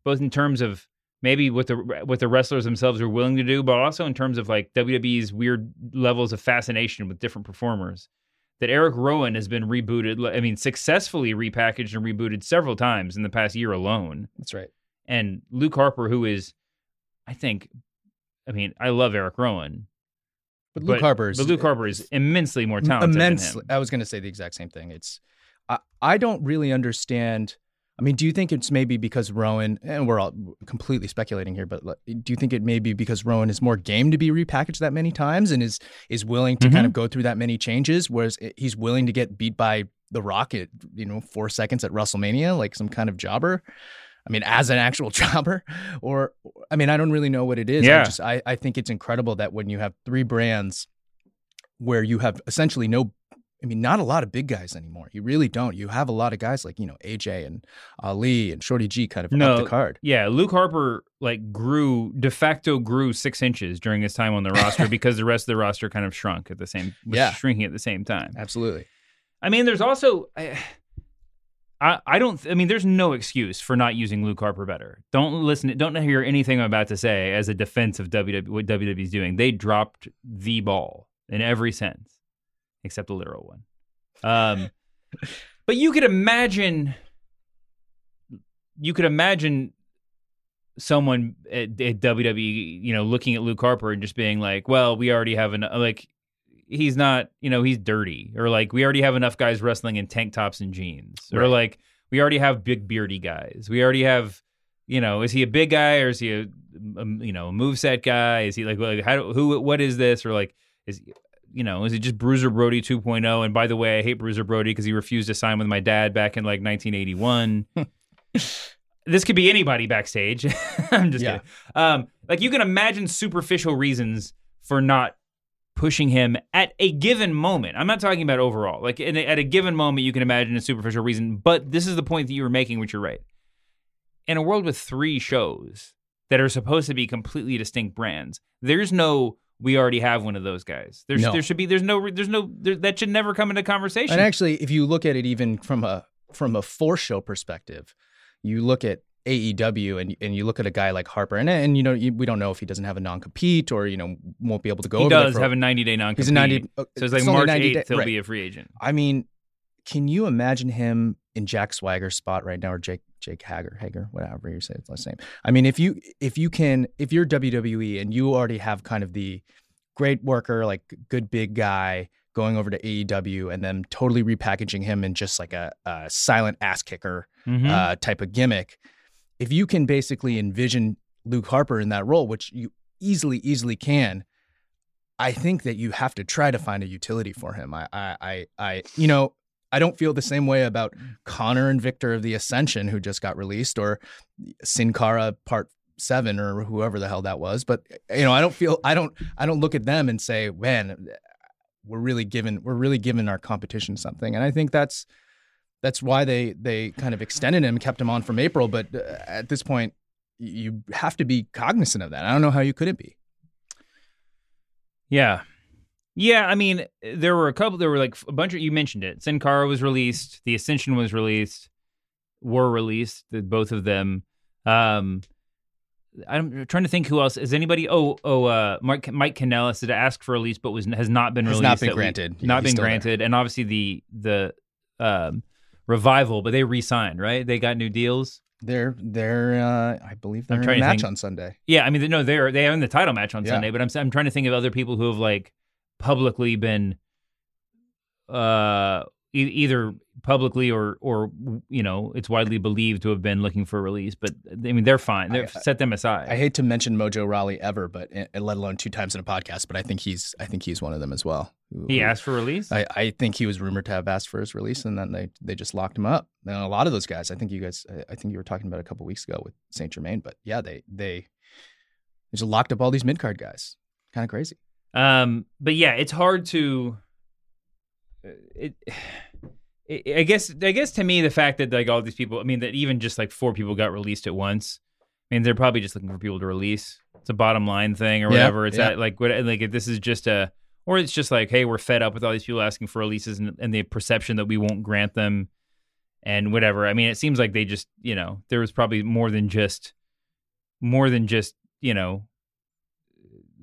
both in terms of maybe what the what the wrestlers themselves are willing to do, but also in terms of like WWE's weird levels of fascination with different performers. That Eric Rowan has been rebooted. I mean, successfully repackaged and rebooted several times in the past year alone. That's right. And Luke Harper, who is, I think, I mean, I love Eric Rowan, But Luke Harper is but Luke Harper is immensely more talented. immensely. Than him. I was going to say the exact same thing. It's I I don't really understand. I mean, do you think it's maybe because Rowan and we're all completely speculating here, but do you think it may be because Rowan is more game to be repackaged that many times and is is willing to kind mm-hmm. of go through that many changes, whereas he's willing to get beat by The Rock at you know four seconds at WrestleMania, like some kind of jobber? I mean, as an actual jobber, or I mean, I don't really know what it is. I Yeah. just I, I think it's incredible that when you have three brands where you have essentially no I mean, not a lot of big guys anymore. You really don't. You have a lot of guys like, you know, AJ and Ali and Shorty G kind of no, up the card. Yeah, Luke Harper like grew de facto grew six inches during his time on the roster because the rest of the roster kind of shrunk at the same was Yeah. shrinking at the same time. Absolutely. I mean, there's also I, I I don't I mean, there's no excuse for not using Luke Harper better. Don't listen. Don't hear anything I'm about to say as a defense of WWE what WWE's doing. They dropped the ball in every sense, except the literal one. Um, but you could imagine you could imagine someone at, at WWE, you know, looking at Luke Harper and just being like, "Well, we already have an like." He's not, you know, he's dirty, or like we already have enough guys wrestling in tank tops and jeans, or like we already have big beardy guys. We already have, you know, is he a big guy or is he a, a you know, a moveset guy? Is he like, like how who what is this or like is you know, is it just Bruiser Brody 2.0? And by the way, I hate Bruiser Brody because he refused to sign with my dad back in like 1981. this could be anybody backstage. I'm just Yeah. kidding. Um, like you can imagine superficial reasons for not pushing him at a given moment. I'm not talking about overall. Like in a, at a given moment, you can imagine a superficial reason. But this is the point that you were making, which you're right. In a world with three shows that are supposed to be completely distinct brands, there's no. We already have one of those guys. There's No. there should be there's no there's no there, that should never come into conversation. And actually, if you look at it even from a from a four show perspective, you look at AEW and and you look at a guy like Harper, and and you know you, we don't know if he doesn't have a non compete or you know won't be able to go. he does for- have a 90 day non compete. He's a 90 So it's like it's March 8th, he'll right. be a free agent. I mean, can you imagine him in Jack Swagger's spot right now, or Jake Jake Hager, Hager, whatever you say his last name? I mean, if you if you can if you're WWE and you already have kind of the great worker, like good big guy going over to AEW and then totally repackaging him in just like a, a silent ass kicker Mhm. uh, type of gimmick. If you can basically envision Luke Harper in that role, which you easily, easily can, I think that you have to try to find a utility for him. I, I, I, I you know, I don't feel the same way about Konnor and Viktor of the Ascension who just got released, or Sin Cara Part Seven, or whoever the hell that was. But you know, I don't feel I don't I don't look at them and say, man, we're really giving we're really giving our competition something, and I think that's that's why they they kind of extended him, kept him on from April. But uh, at this point, you have to be cognizant of that. I don't know how you couldn't be. Yeah. Yeah, I mean, there were a couple. There were like a bunch of. You mentioned it. Sin Cara was released. The Ascension was released. Were released. The, both of them. Um, I'm trying to think who else. Is anybody? Oh, oh, uh, Mike Mike Kanellis did ask for a release, but was has not been has released. Not been granted. We, not been granted. There. And obviously the the um, revival, but they re-signed, right? They got new deals. They're they're uh, I believe they're I'm in a match think, on Sunday. Yeah, I mean no, they're they are in the title match on yeah. Sunday, but I'm I'm trying to think of other people who have like publicly been uh e- either publicly or or you know it's widely believed to have been looking for release but i mean they're fine. They're I, set them aside. I hate to mention mojo rawley ever but eh, let alone two times in a podcast but i think he's i think he's one of them as well. He asked for release? I, I think he was rumored to have asked for his release and then they they just locked him up. And a lot of those guys i think you guys i think you were talking about a couple weeks ago with saint germain but yeah they they, they just locked up all these mid-card guys. Kind of crazy um, but yeah, it's hard to. It, it, I guess. I guess to me, the fact that like all these people. I mean, that even just like four people got released at once. I mean, they're probably just looking for people to release. It's a bottom line thing or whatever. Yeah, it's yeah. that like what like this is just a or it's just like hey, we're fed up with all these people asking for releases and, and the perception that we won't grant them and whatever. I mean, it seems like they just you know there was probably more than just more than just you know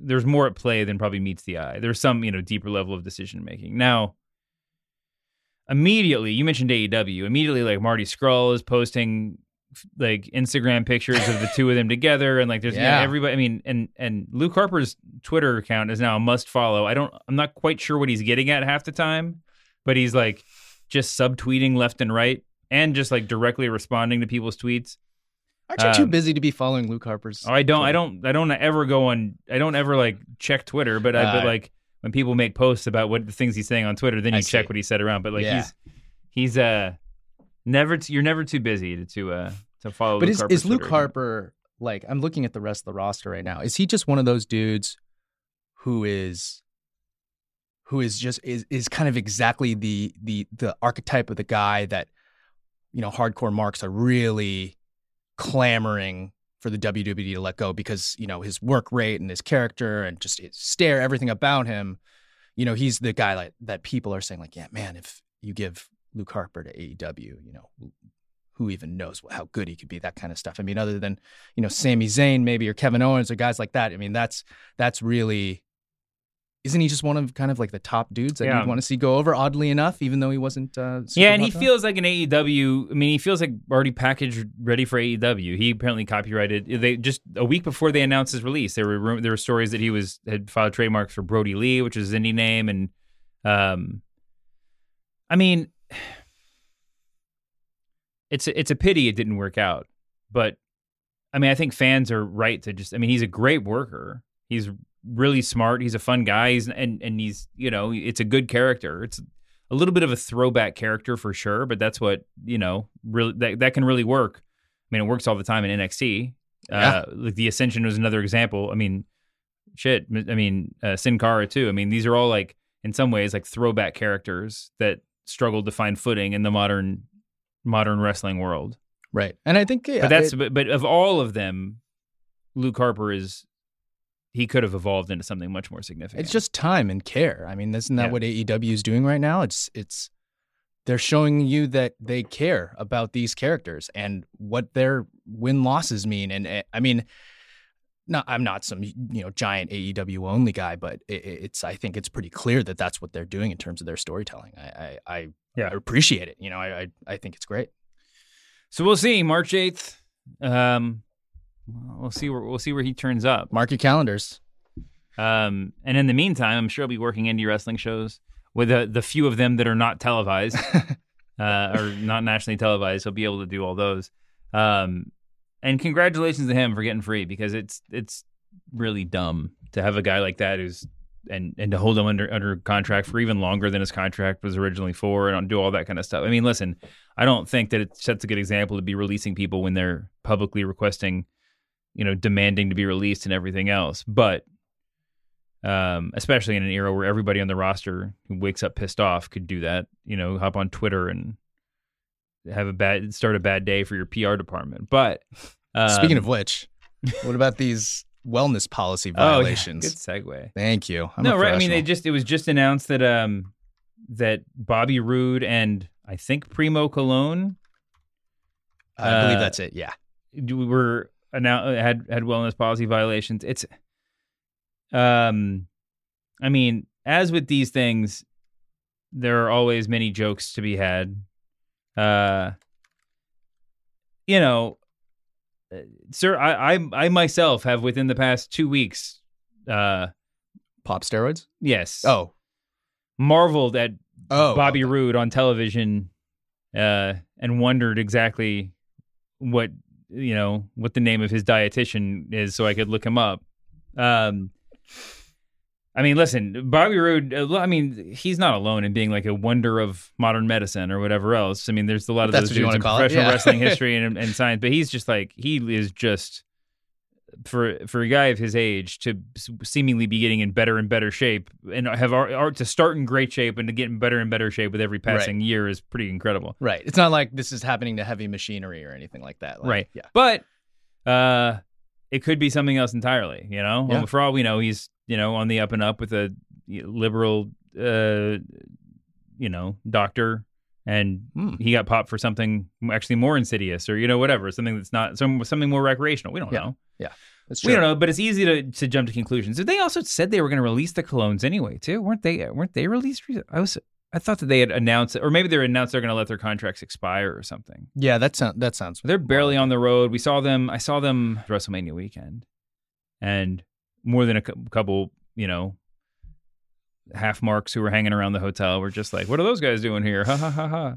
there's more at play than probably meets the eye. There's some, you know, deeper level of decision making. Now, immediately, you mentioned AEW. Immediately, like Marty Scurll is posting like Instagram pictures of the two of them together, and like there's yeah. you know, everybody. I mean, and and Luke Harper's Twitter account is now a must follow. I don't, I'm not quite sure what he's getting at half the time, but he's like just subtweeting left and right, and just like directly responding to people's tweets. Aren't you um, too busy to be following Luke Harper's? Oh, I don't. Twitter? I don't. I don't ever go on. I don't ever like check Twitter. But I. Uh, but like when people make posts about what the things he's saying on Twitter, then you I check see. what he said around. But like yeah. he's he's uh never. T- you're never too busy to to uh to follow. But Luke is Harper's is Luke Twitter Harper like? I'm looking at the rest of the roster right now. Is he just one of those dudes who is who is just is is kind of exactly the the the archetype of the guy that you know hardcore marks are really clamoring for the WWE to let go because you know his work rate and his character and just his stare, everything about him. You know, he's the guy like, that people are saying like, yeah, man, if you give Luke Harper to AEW, you know, who even knows how good he could be? That kind of stuff. I mean, other than you know Sami Zayn maybe or Kevin Owens or guys like that. I mean, that's that's really isn't he just one of kind of like the top dudes that yeah. you want to see go over? Oddly enough, even though he wasn't. Uh, yeah, and he feels like an AEW. I mean, he feels like already packaged, ready for AEW. He apparently copyrighted. They just a week before they announced his release, there were there were stories that he was had filed trademarks for Brodie Lee, which is his indie name, and um, I mean, it's a, it's a pity it didn't work out, but I mean, I think fans are right to just. I mean, he's a great worker. He's really smart. He's a fun guy. He's and and he's you know it's a good character. It's a little bit of a throwback character for sure, but that's what you know really that that can really work. I mean, it works all the time in NXT. Yeah. Uh, like the Ascension was another example. I mean, shit. I mean, uh, Sin Cara too. I mean, these are all like in some ways like throwback characters that struggled to find footing in the modern modern wrestling world. Right, and I think yeah, but that's it, but, but of all of them, Luke Harper is he could have evolved into something much more significant. It's just time and care. I mean, isn't that yeah. what AEW is doing right now? It's it's they're showing you that they care about these characters and what their win losses mean. And eh, I mean, not I'm not some you know giant AEW only guy, but it, it's I think it's pretty clear that that's what they're doing in terms of their storytelling. I I, I, yeah. I appreciate it. You know, I, I, I think it's great. So we'll see March eighth. Um, we'll see where we'll see where he turns up. Mark your calendars. Um, and in the meantime, I'm sure he'll be working indie wrestling shows with the the few of them that are not televised uh, or not nationally televised. He'll be able to do all those. Um, and congratulations to him for getting free because it's it's really dumb to have a guy like that who's and and to hold him under under contract for even longer than his contract was originally for, and do all that kind of stuff. I mean, listen, I don't think that it sets a good example to be releasing people when they're publicly requesting, you know, demanding to be released and everything else. But um, especially in an era where everybody on the roster who wakes up pissed off could do that, you know, hop on Twitter and have a bad start a bad day for your PR department. But um, speaking of which, what about these wellness policy violations? Oh, yeah. Good segue. Thank you. I'm no, right. I mean, it just it was just announced that um that Bobby Roode and I think Primo Colón. I uh, believe that's it. Yeah, we were had had wellness policy violations. It's um, I mean, as with these things, there are always many jokes to be had. Uh, you know, uh, sir, I, I, I myself have within the past two weeks, uh, pop steroids. Yes. Oh, marveled at oh, Bobby okay. Roode on television, uh, and wondered exactly what you know what the name of his dietitian is, so I could look him up. Um, I mean, listen, Bobby Roode. Uh, I mean, he's not alone in being like a wonder of modern medicine or whatever else. I mean, there's a lot of That's those dudes in professional yeah. wrestling history and, and science, but he's just like he is just for for a guy of his age to seemingly be getting in better and better shape and have art to start in great shape and to get in better and better shape with every passing right. year is pretty incredible. Right. It's not like this is happening to heavy machinery or anything like that. Like, right. Yeah. But uh it could be something else entirely. You know, yeah. um, for all we know, he's you know on the up and up with a liberal, uh, you know, doctor, and hmm. he got popped for something actually more insidious, or you know, whatever, something that's not some something more recreational. We don't yeah. know. Yeah. We don't know, but it's easy to, to jump to conclusions. They also said they were going to release the Colóns anyway, too, weren't they? Weren't they released? I was I thought that they had announced, or maybe they announced they're going to let their contracts expire or something. Yeah, that sounds that sounds. They're barely on the road. We saw them. I saw them WrestleMania weekend, and more than a couple, you know, half marks who were hanging around the hotel were just like, "What are those guys doing here?" Ha ha ha ha.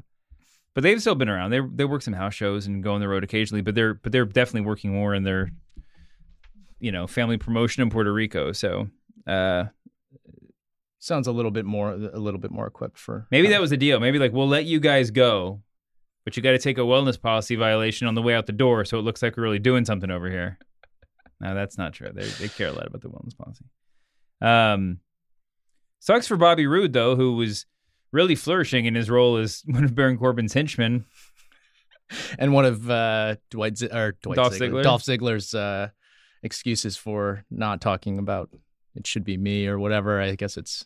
But they've still been around. They they work some house shows and go on the road occasionally. But they're but they're definitely working more in their, you know, family promotion in Puerto Rico. So. uh sounds a little bit more a little bit more equipped for maybe that was the deal maybe like we'll let you guys go but you got to take a wellness policy violation on the way out the door so it looks like we're really doing something over here no that's not true they, they care a lot about the wellness policy um sucks for bobby roode though who was really flourishing in his role as one of baron corbin's henchmen and one of uh dwight Z- or dwight Dolph Ziggler, Ziggler. dolph ziggler's uh excuses for not talking about it should be me or whatever. I guess it's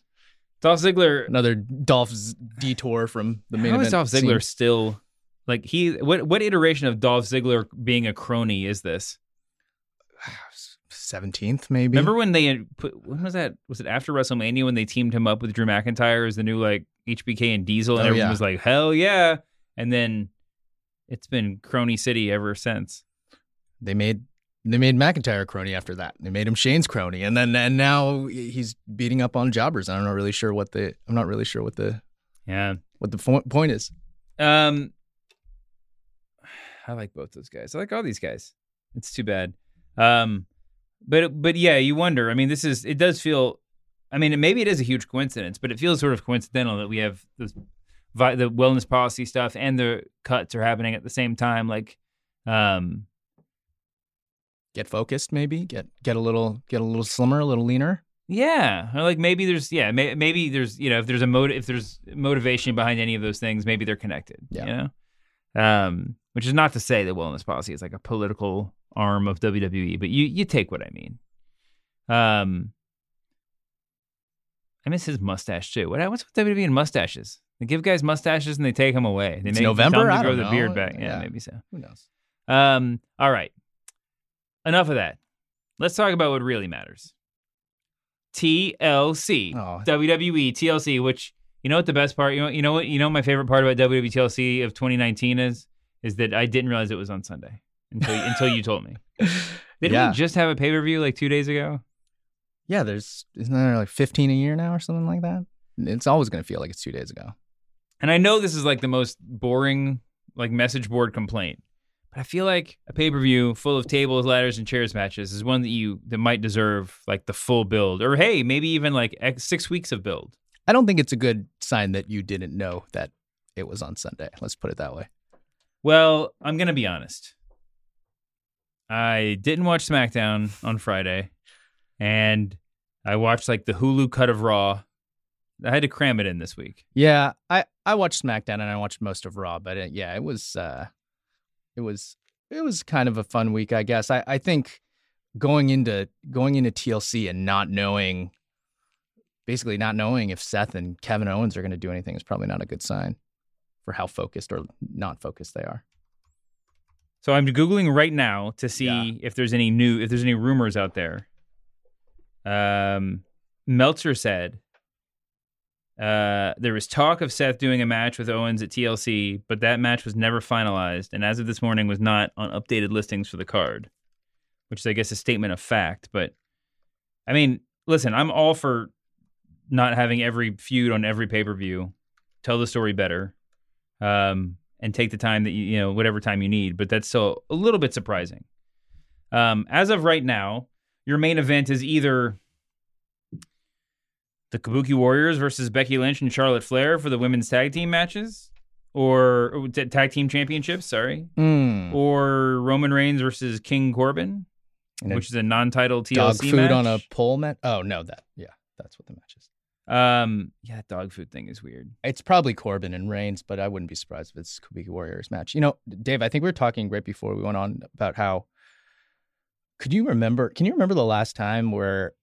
Dolph Ziggler. Another Dolph's detour from the main How event. is Dolph Ziggler still like he? What what iteration of Dolph Ziggler being a crony is this? Seventeenth, maybe. Remember when they put? When was that? Was it after WrestleMania when they teamed him up with Drew McIntyre as the new like HBK and Diesel, and Oh, everyone yeah. was like, "Hell yeah!" And then it's been Crony City ever since. They made they made McIntyre crony after that. They made him Shane's crony, and then and now he's beating up on jobbers. I'm not really sure what the I'm not really sure what the Yeah. what the fo- point is. Um, I like both those guys. I like all these guys. It's too bad. Um, but but yeah, you wonder. I mean, this is it does feel. I mean, maybe it is a huge coincidence, but it feels sort of coincidental that we have this the wellness policy stuff and the cuts are happening at the same time. Like, um, Get focused, maybe get get a little get a little slimmer, a little leaner. Yeah, or like maybe there's yeah may, maybe there's you know if there's a motive if there's motivation behind any of those things maybe they're connected. Yeah. You know, um, which is not to say that wellness policy is like a political arm of WWE, but you you take what I mean. Um, I miss his mustache too. What what's with WWE and mustaches? They give guys mustaches and they take them away. They It's make November? I grow don't the know. beard back. Yeah, Yeah. maybe so. Who knows? Um, all right. Enough of that. Let's talk about what really matters. TLC. Oh. WWE TLC, which you know what the best part, you know, you know what you know my favorite part about WWE TLC of 2019 is is that I didn't realize it was on Sunday until until you told me. Didn't Yeah. we just have a pay-per-view like 2 days ago? Yeah, there's isn't there like 15 a year now or something like that? It's always going to feel like it's two days ago. And I know this is like the most boring like message board complaint. But I feel like a pay per view full of tables, ladders, and chairs matches is one that you that might deserve like the full build, or hey, maybe even like six weeks of build. I don't think it's a good sign that you didn't know that it was on Sunday. Let's put it that way. Well, I'm gonna be honest. I didn't watch SmackDown on Friday, and I watched like the Hulu cut of Raw. I had to cram it in this week. Yeah, I I watched SmackDown and I watched most of Raw, but it, yeah, it was uh it was it was kind of a fun week, I guess. I I think going into going into TLC and not knowing basically not knowing if Seth and Kevin Owens are going to do anything is probably not a good sign for how focused or not focused they are. So I'm googling right now to see Yeah. if there's any new if there's any rumors out there. Um, Meltzer said uh, there was talk of Seth doing a match with Owens at TLC, but that match was never finalized, and as of this morning, was not on updated listings for the card, which is, I guess, a statement of fact. But I mean, listen, I'm all for not having every feud on every pay per view. Tell the story better, um, and take the time that you you know whatever time you need. But that's still a little bit surprising. Um, as of right now, your main event is either the Kabuki Warriors versus Becky Lynch and Charlotte Flair for the women's tag team matches, or, or t- tag team championships. Sorry, Mm. or Roman Reigns versus King Corbin, which is a non-title TLC dog food match. on a pole mat. Oh no, that yeah, that's what the match is. Um, yeah, that dog food thing is weird. It's probably Corbin and Reigns, but I wouldn't be surprised if it's Kabuki Warriors match. You know, Dave, I think we were talking right before we went on about how could you remember can you remember the last time where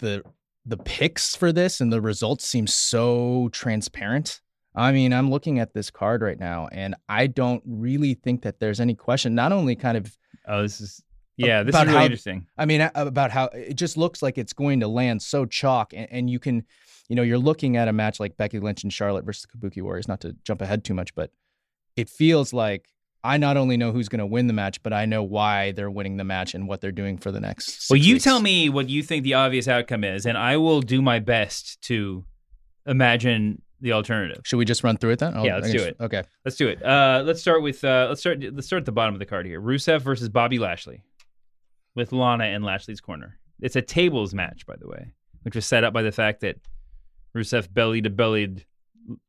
the the picks for this and the results seem so transparent? I mean, I'm looking at this card right now and I don't really think that there's any question. Not only kind of Oh, this is yeah, this is really how- interesting. I mean, about how it just looks like it's going to land so chalk, and, and you can, you know, you're looking at a match like Becky Lynch and Charlotte versus the Kabuki Warriors. Not to jump ahead too much, but it feels like I not only know who's going to win the match, but I know why they're winning the match and what they're doing for the next. Well, you weeks. tell me what you think the obvious outcome is, and I will do my best to imagine the alternative. Should we just run through it then? I'll- Yeah, let's I do it. Okay. Let's do it. Uh, let's start with uh, let's start let's start at the bottom of the card here. Rusev versus Bobby Lashley, with Lana in Lashley's corner. It's a tables match, by the way, which was set up by the fact that Rusev belly to bellied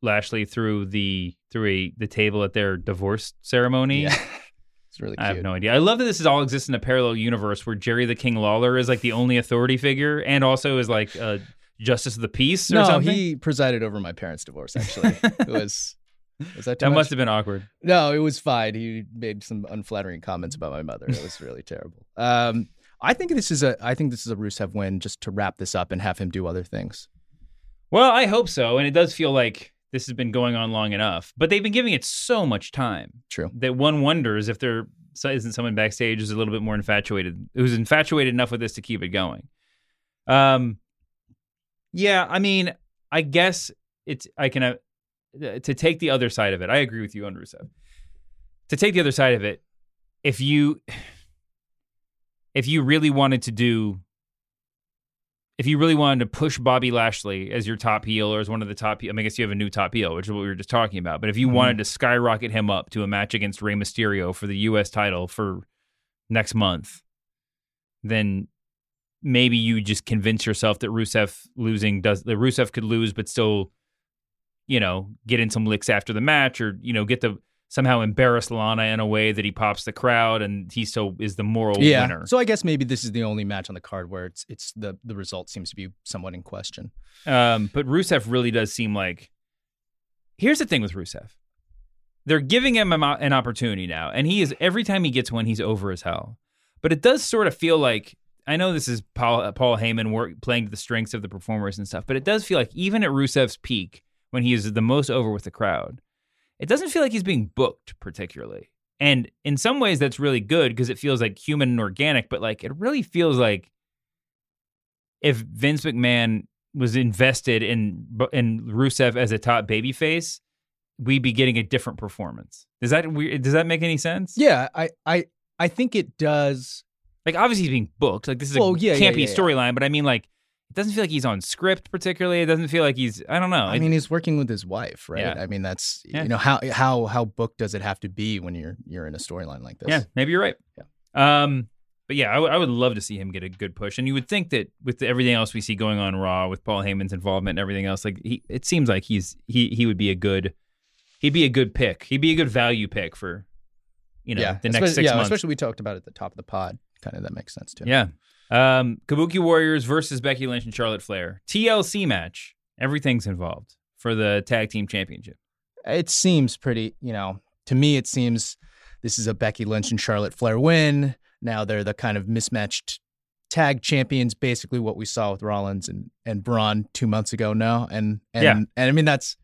Lashley through the through a the table at their divorce ceremony. Yeah. it's really I have no idea. I love that this is all exists in a parallel universe where Jerry the King Lawler is like the only authority figure and also is like uh, justice of the peace or no, something. he presided over my parents' divorce. Actually, it was. Was that that much? must have been awkward. No, it was fine. He made some unflattering comments about my mother. It was really terrible. Um, I think this is a. I think this is a Rusev win, just to wrap this up and have him do other things. Well, I hope so, and it does feel like this has been going on long enough. But they've been giving it so much time True. that one wonders if there isn't someone backstage who's a little bit more infatuated, who's infatuated enough with this to keep it going. Um, yeah, I mean, I guess it's I can uh, to take the other side of it. I agree with you on Rusev. To take the other side of it, if you if you really wanted to do if you really wanted to push Bobby Lashley as your top heel or as one of the top, I mean, I guess you have a new top heel, which is what we were just talking about. But if you Mhm. wanted to skyrocket him up to a match against Rey Mysterio for the U.S. title for next month, then maybe you just convince yourself that Rusev losing does that Rusev could lose, but still, you know, get in some licks after the match, or you know, get the somehow embarrass Lana in a way that he pops the crowd and he still is the moral yeah. winner. So I guess maybe this is the only match on the card where it's it's the the result seems to be somewhat in question. Um, but Rusev really does seem like. Here's the thing with Rusev. They're giving him an opportunity now, and he is every time he gets one, he's over as hell. But it does sort of feel like I know this is Paul Paul Heyman work, playing to the strengths of the performers and stuff, but it does feel like even at Rusev's peak, when he is the most over with the crowd, it doesn't feel like he's being booked particularly. And in some ways, that's really good because it feels like human and organic. But like, it really feels like if Vince McMahon was invested in in Rusev as a top babyface, we'd be getting a different performance. Does that we- does that make any sense? Yeah, I I I think it does. Like obviously he's being booked. Like this is a yeah, yeah, campy yeah, yeah. storyline, but I mean like doesn't feel like he's on script particularly. It doesn't feel like he's I don't know. I mean, he's working with his wife, right? Yeah. I mean, that's Yeah. you know how how how booked does it have to be when you're you're in a storyline like this? Yeah, maybe you're right. Yeah. Um, but yeah, I, w- I would love to see him get a good push, and you would think that with everything else we see going on Raw, with Paul Heyman's involvement and everything else, like he, it seems like he's he he would be a good, he'd be a good pick. He'd be a good value pick for, you know, yeah. the next especially, six yeah, months. especially we talked about it at the top of the pod. Kind of that makes sense too. Yeah. Um, Kabuki Warriors versus Becky Lynch and Charlotte Flair. TLC match. Everything's involved for the tag team championship. it seems pretty, you know, to me, it seems this is a Becky Lynch and Charlotte Flair win. Now they're the kind of mismatched tag champions, basically what we saw with Rollins and, and Braun two months ago now. And, and, Yeah. and I mean, that's,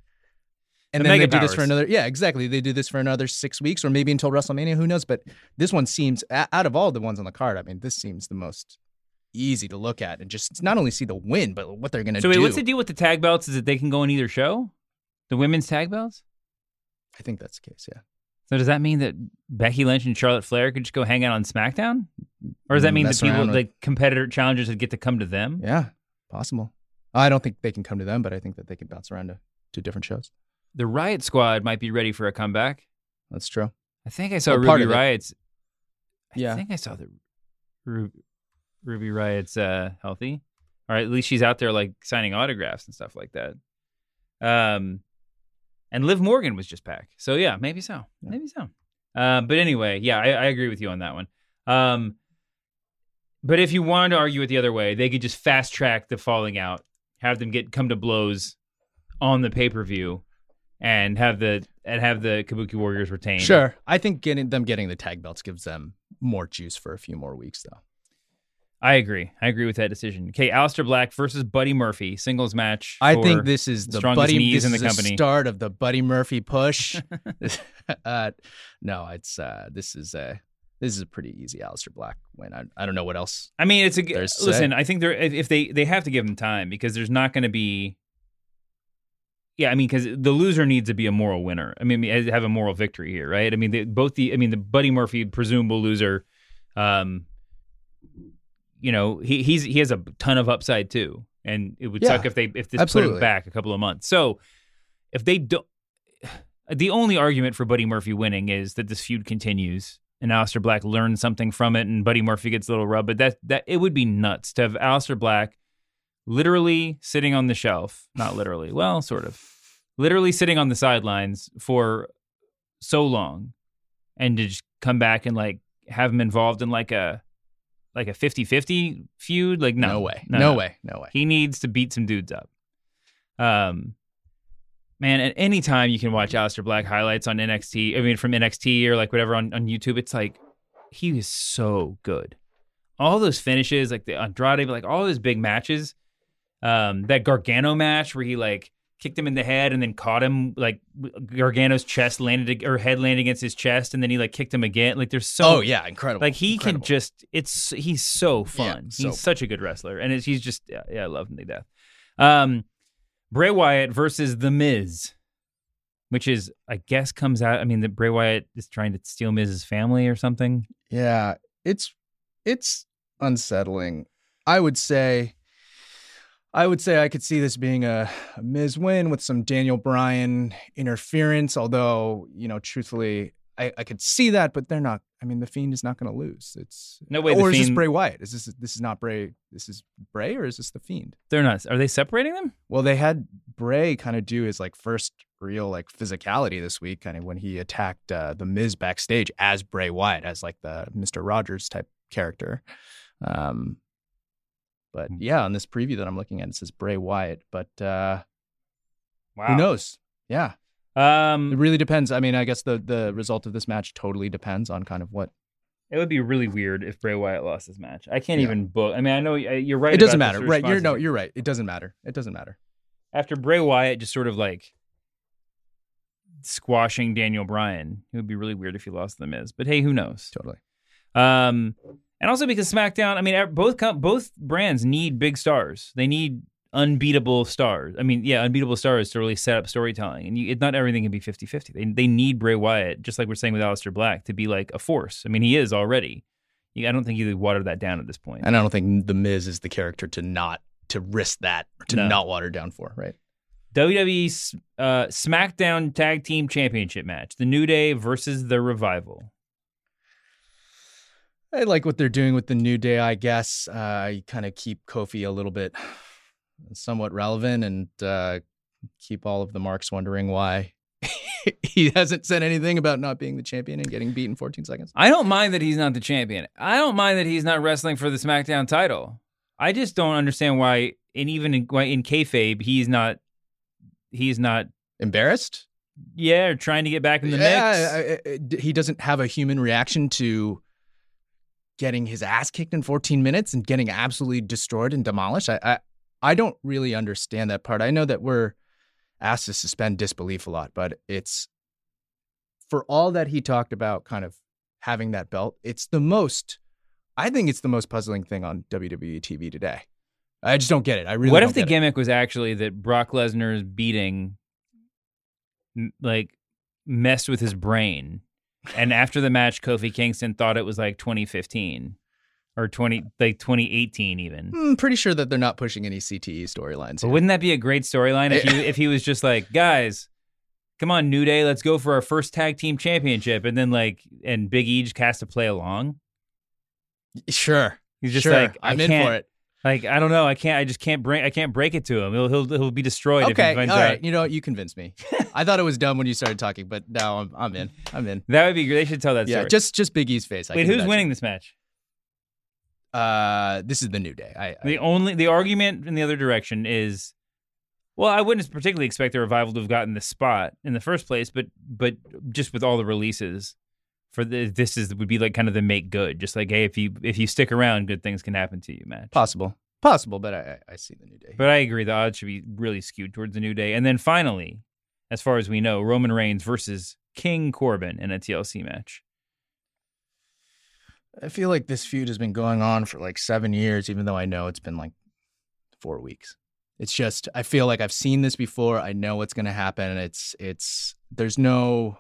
and The then they mega do this for another, yeah, exactly. They do this for another six weeks or maybe until WrestleMania, who knows? But this one seems, out of all the ones on the card, I mean, this seems the most easy to look at and just not only see the win, but what they're going to do. So what's the deal with the tag belts? Is that they can go in either show? The women's tag belts? I think that's the case, yeah. So does that mean that Becky Lynch and Charlotte Flair could just go hang out on SmackDown? Or does that mm, mean that people, with- like competitor challengers, would get to come to them? Yeah, possible. I don't think they can come to them, but I think that they can bounce around to, to different shows. The Riott Squad might be ready for a comeback. That's true. I think I saw Well, Ruby. Riott's. I Yeah. think I saw the Ru- Ruby Riott's uh, healthy, or at least she's out there like signing autographs and stuff like that. Um, and Liv Morgan was just back, so yeah, maybe so, maybe so. Um, but anyway, yeah, I, I agree with you on that one. Um, but if you wanted to argue it the other way, they could just fast track the falling out, have them get come to blows on the pay per view, and have the and have the Kabuki Warriors retain. Sure. I think getting them getting the tag belts gives them more juice for a few more weeks, though. I agree. I agree with that decision. Okay, Aleister Black versus Buddy Murphy singles match. I think this is the strongest Buddy. knees This in the is company. the start of the Buddy Murphy push. uh, no, it's uh, this is a this is a pretty easy Aleister Black win. I, I don't know what else. I mean, it's a listen. say. I think they're if if they they have to give him time because there's not going to be. Yeah, I mean, because the loser needs to be a moral winner. I mean, have a moral victory here, right? I mean, they, both the I mean the Buddy Murphy presumable loser, um, you know, he he's he has a ton of upside too, and it would Yeah, suck if they if this put him back a couple of months. So if they don't, the only argument for Buddy Murphy winning is that this feud continues and Aleister Black learns something from it, and Buddy Murphy gets a little rub. But that that it would be nuts to have Aleister Black literally sitting on the shelf, not literally, well, sort of, literally sitting on the sidelines for so long, and to just come back and like have him involved in like a like a 50-50 feud like no No way. No way. No way. he needs to beat some dudes up um man at any time you can watch Aleister Black highlights on NXT I mean from NXT or like whatever on, on YouTube it's like he is so good all those finishes like the Andrade like all those big matches um that Gargano match where he like kicked him in the head and then caught him like Gargano's chest landed or head landed against his chest and then he like kicked him again like there's so Oh yeah, incredible. like he Incredible. can just it's he's so fun. so he's such a good wrestler, and it's, he's just yeah, yeah, I love him to death. Um, Bray Wyatt versus The Miz, which is I guess comes out. I mean, that Bray Wyatt is trying to steal Miz's family or something. Yeah, it's it's unsettling. I would say I would say I could see this being a, a Miz win with some Daniel Bryan interference, although, you know, truthfully, I, I could see that, but they're not I mean, the fiend is not gonna lose. It's No way the Or is this Bray Wyatt? Is this this is not Bray this is Bray or is this the fiend? They're not. Are they separating them? Well, they had Bray kind of do his like first real like physicality this week, kind of when he attacked uh, the Miz backstage as Bray Wyatt, as like the Mister Rogers type character. Um, but Hmm. yeah, on this preview that I'm looking at, it says Bray Wyatt, but uh, Wow. who knows? Yeah, it Um, really depends. I mean, I guess the the result of this match totally depends on kind of what. it would be really weird if Bray Wyatt lost this match. I can't Yeah. even book. I mean, I know you're right. it doesn't matter, right? You're no, you're right. It doesn't matter. It doesn't matter. after Bray Wyatt just sort of like squashing Daniel Bryan. It would be really weird if he lost the Miz. But hey, who knows? Totally. Um, and also because SmackDown, I mean, both both brands need big stars. They need unbeatable stars. I mean, yeah, unbeatable stars to really set up storytelling. And you, it, not everything can be 50-50. They, they need Bray Wyatt, just like we're saying with Aleister Black, to be like a force. I mean, he is already. I don't think you water that down at this point. And I don't think the Miz is the character to not to risk that or to No. not water down for, right? WWE uh, SmackDown Tag Team Championship match: The New Day versus the Revival. I like what they're doing with the New Day, I guess. Uh, I kind of keep Kofi a little bit somewhat relevant and uh, keep all of the marks wondering why he hasn't said anything about not being the champion and getting beat in 14 seconds. I don't mind that he's not the champion. I don't mind that he's not wrestling for the SmackDown title. I just don't understand why, and even in, why in kayfabe, he's not. He's not. Embarrassed? Yeah, or trying to get back in the yeah, mix. I- I- I- he doesn't have a human reaction to getting his ass kicked in 14 minutes and getting absolutely destroyed and demolished. I, I, I don't really understand that part. I know that we're asked to suspend disbelief a lot, but it's for all that he talked about kind of having that belt, it's the most, I think it's the most puzzling thing on WWE TV today. I just don't get it. I really what if the get it. gimmick was actually that Brock Lesnar's beating, like, messed with his brain, and after the match, Kofi Kingston thought it was like 2015 or 20 like 2018 even. I'm pretty sure that they're not pushing any CTE storylines. But wouldn't that be a great storyline if he if he was just like, guys, come on, New Day, let's go for our first tag team championship, and then like, and Big E just has to play along. Sure. He's just Sure. like, I'm in for it. Like, I don't know, I can't, I just can't break, I can't break it to him. He'll he'll he'll be destroyed if Okay, he all finds right. out. You know, what? you convinced me. I thought it was dumb when you started talking, but now I'm I'm in. I'm in. That would be great. They should tell that yeah, story. just just Big E's face. I wait, who's imagine. winning this match? Uh, this is the new day. I, I The only the argument in the other direction is, well, I wouldn't particularly expect the revival to have gotten this spot in the first place, but but just with all the releases for the this is would be like kind of the make good, just like hey, if you if you stick around, good things can happen to you, man. possible, possible, but I I see the new day. But I agree, the odds should be really skewed towards the new day. And then finally, as far as we know, Roman Reigns versus King Corbin in a TLC match. I feel like this feud has been going on for like seven years, even though I know it's been like four weeks. It's just I feel like I've seen this before. I know what's going to happen, and it's it's there's no.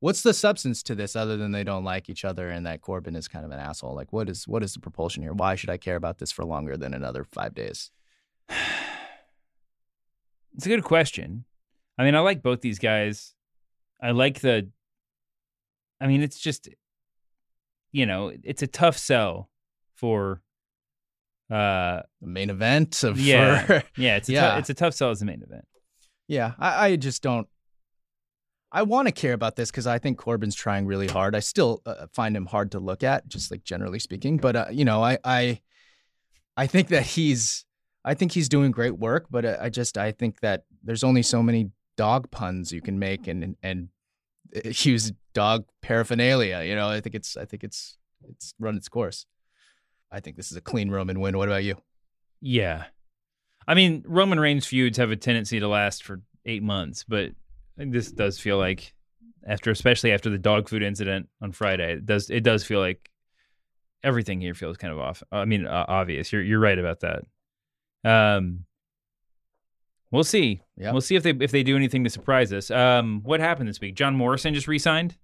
What's the substance to this other than they don't like each other and that Corbin is kind of an asshole? Like, what is what is the propulsion here? Why should I care about this for longer than another five days? It's a good question. I mean, I like both these guys. I like the. I mean, it's just, you know, it's a tough sell for. Uh, The main event of yeah, for- yeah, it's a Yeah. tou- it's a tough sell as the main event. Yeah, I, I just don't. I want to care about this because I think Corbin's trying really hard. I still uh, find him hard to look at, just like generally speaking. But uh, you know, I, I, I think that he's, I think he's doing great work. But uh, I just, I think that there's only so many dog puns you can make and and uh, use dog paraphernalia. You know, I think it's, I think it's, it's run its course. I think this is a clean Roman win. What about you? Yeah, I mean, Roman Reigns feuds have a tendency to last for eight months, but this does feel like after, especially after the dog food incident on Friday, it does it does feel like everything here feels kind of off. I mean, uh, obvious. You're you're right about that. Um, we'll see. Yeah. We'll see if they if they do anything to surprise us. Um, what happened this week? John Morrison just re-signed.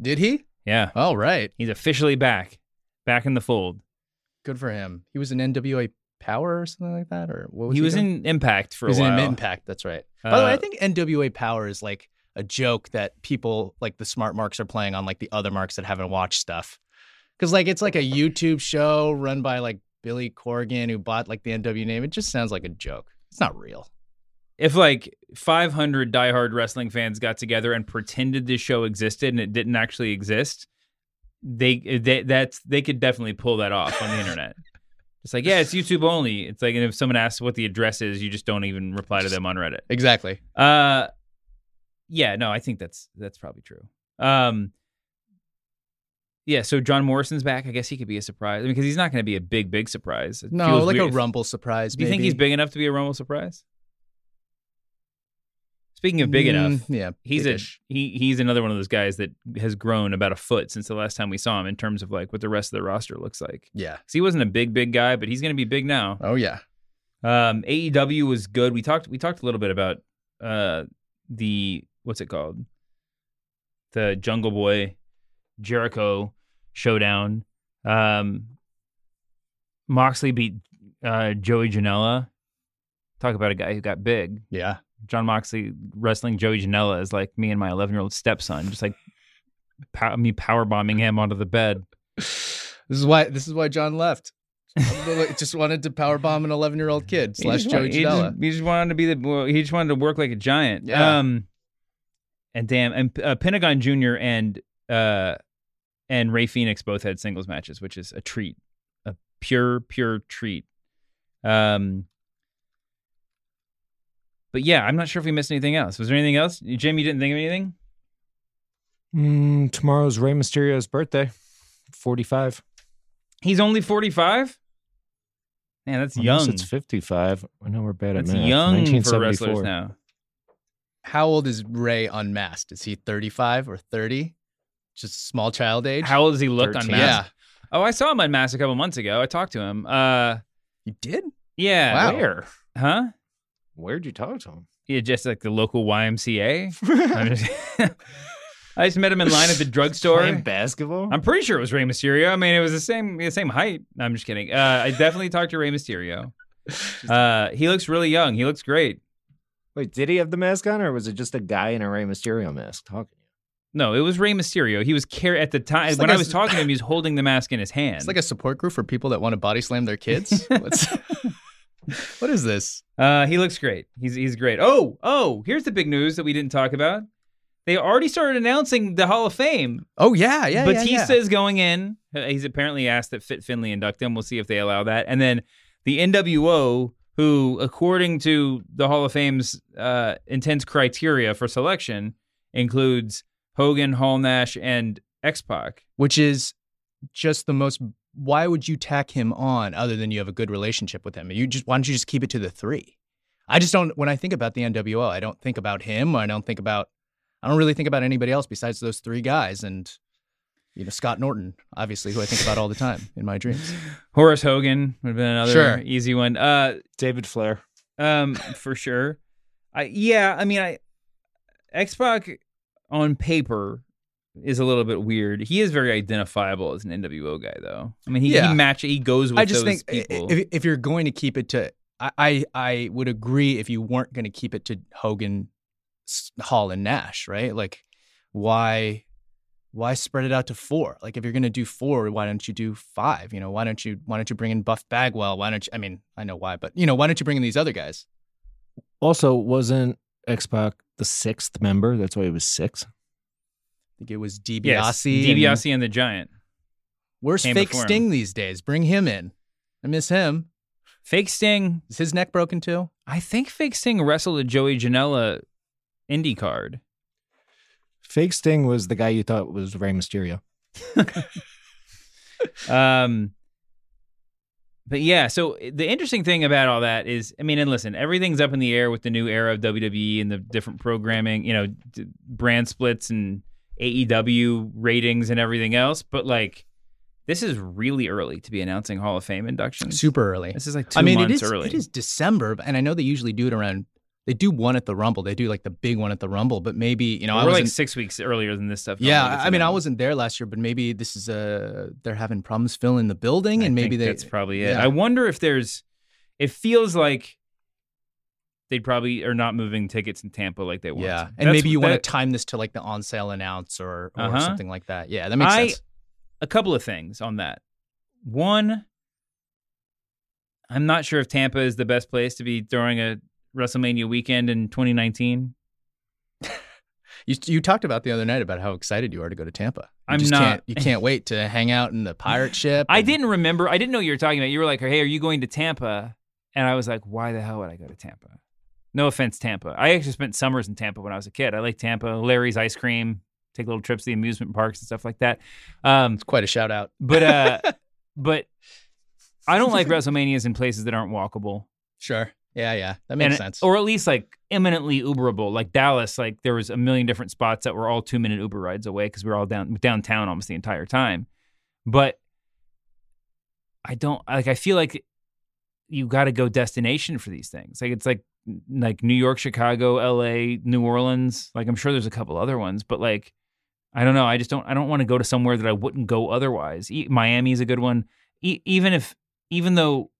Did he? Yeah, All right. he's officially back, back in the fold. Good for him. He was an NWA Power or something like that, or what was he he, was doing? in Impact for He was a while. in Impact. That's right. By the way, I Uh, think NWA Power is like a joke that people like the smart marks are playing on like the other marks that haven't watched stuff. Because like it's like a YouTube show run by like Billy Corgan who bought like the NW name. It just sounds like a joke. It's not real. if like 500 diehard wrestling fans got together and pretended this show existed and it didn't actually exist, they they that's they could definitely pull that off on the internet. It's like, yeah, it's YouTube only. It's like, and if someone asks what the address is, you just don't even reply to them on Reddit. Exactly. Uh, yeah, no, I think that's that's probably true. Um, yeah, so John Morrison's back. I guess he could be a surprise because he's not going to be a big, big surprise. It No, like weird. a Rumble surprise. Do you think he's big enough to be a Rumble surprise? Speaking of big Mm, enough, Yeah, he's big-ish. a he he's another one of those guys that has grown about a foot since the last time we saw him in terms of like what the rest of the roster looks like. yeah. 'Cause he wasn't a big big guy, but he's going to be big now. Oh yeah. Um, AEW was good. We talked we talked a little bit about uh the what's it called the Jungle Boy Jericho showdown. Um, Moxley beat Uh, Joey Janela. Talk about a guy who got big. Yeah. Jon Moxley wrestling Joey Janela is like me and my 11 year old stepson, just like pow- me power bombing him onto the bed. This is why this is why Jon left. just wanted to power bomb an 11 year old kid slash Joey wa- he just, Janela. he just wanted to be the. He just wanted to work like a giant. Yeah. Um, and damn, and uh, Pentagon Junior and uh, and Rey Fénix both had singles matches, which is a treat, a pure pure treat. Um. But yeah, I'm not sure if we missed anything else. Was there anything else, Jim? You didn't think of anything? Mm, tomorrow's Rey Mysterio's birthday, 45. He's only 45. Man, that's Unless young. It's 55. I know we're bad That's at math. It's young for 1974. wrestlers now. How old is Rey unmasked? Is he 35 or 30? Just small child age? How old does he look 13. unmasked? Yeah. Oh, I saw him unmasked a couple months ago. I talked to him. Uh, You did? yeah. Wow. Where? Huh? Where'd you talk to him? Yeah, just like the local YMCA. Just- I just met him in line at the drugstore. Playing basketball? I'm pretty sure it was Rey Mysterio. I mean, it was the same the same height. No, I'm just kidding. Uh, I definitely talked to Rey Mysterio. Uh, he looks really young. He looks great. Wait, did he have the mask on, or was it just a guy in a Rey Mysterio mask talking? To you? No, it was Rey Mysterio. He was car- at the time It's when like I a- was talking to him. He was holding the mask in his hand. It's like a support group for people that want to body slam their kids. What's, this? Uh, he looks great. He's he's great. Oh, oh, here's the big news that we didn't talk about. They already started announcing the Hall of Fame. Oh, yeah, yeah, yeah. yeah. Batista's going in. He's apparently asked that Fit Finlay induct him. We'll see if they allow that. And then the NWO, who, according to the Hall of Fame's uh, intense criteria for selection, includes Hogan, Hall Nash, and X Pac. Which is just the most. Why would you tack him on other than you have a good relationship with him? You just why don't you just keep it to the three? I just don't. When I think about the NWO, I don't think about him. I don't think about. I don't really think about anybody else besides those three guys and you know Scott Norton, obviously, who I think about all the time in my dreams. Horace Hogan would have been another Sure. easy one. Uh, David Flair. um, for sure. I yeah, I mean, I X Pac on paper is a little bit weird. He is very identifiable as an NWO guy, though. I mean, he, Yeah. he match he goes with I just those think eh, people. if if you're going to keep it to, I I, I would agree if you weren't going to keep it to Hogan, Hall, and Nash, right? Like, why why spread it out to four? Like, if you're going to do four, why don't you do five? You know, why don't you why don't you bring in Buff Bagwell? Why don't you? I mean, I know why, but you know, why don't you bring in these other guys? Also, wasn't X Pac the sixth member? That's why he was Syxx. I think it was DiBiase. yes, and- DiBiase and the Giant. Where's Fake before him. Sting these days? Bring him in. I miss him. Fake Sting. Is his neck broken too? I think Fake Sting wrestled a Joey Janela indie card. Fake Sting was the guy you thought was Rey Mysterio. Um, but yeah, so the interesting thing about all that is, I mean, and listen, everything's up in the air with the new era of WWE and the different programming, you know, d- brand splits and AEW ratings and everything else. But like, this is really early to be announcing Hall of Fame inductions. Super early. This is like two I mean, months it is, early. It is December, and I know they usually do it around. They do one at the Rumble. They do like the big one at the Rumble, but maybe you know I We're like six weeks earlier than this stuff. yeah, I mean, I wasn't there last year, but maybe this is uh they're having problems filling the building, I and maybe think they. that's probably it. yeah. I wonder if there's. It feels like they'd probably are not moving tickets in Tampa like they want. yeah, and That's- maybe you want to time this to like the on sale announce or or Uh-huh. something like that. Yeah, that makes I- sense. a couple of things on that. One, I'm not sure if Tampa is the best place to be throwing a WrestleMania weekend in 2019. You you talked about the other night about how excited you are to go to Tampa. You I'm just not. Can't, you can't wait to hang out in the pirate ship. I and- didn't remember. I didn't know what you were talking about. You were like, "Hey, are you going to Tampa?" And I was like, "Why the hell would I go to Tampa?" No offense, Tampa. I actually spent summers in Tampa when I was a kid. I like Tampa, Larry's ice cream, take little trips to the amusement parks and stuff like that. Um, It's quite a shout out. but uh, but I don't like WrestleManias in places that aren't walkable. Sure. Yeah, yeah, that makes and- sense. Or at least like eminently Uberable. Like Dallas, like there was a million different spots that were all two minute Uber rides away because we were all down downtown almost the entire time. But I don't like. I feel like you got to go destination for these things. Like it's like like New York, Chicago, L.A., New Orleans. Like I'm sure there's a couple other ones, but like I don't know. I just don't. I don't want to go to somewhere that I wouldn't go otherwise. E- Miami is a good one. E- even if even though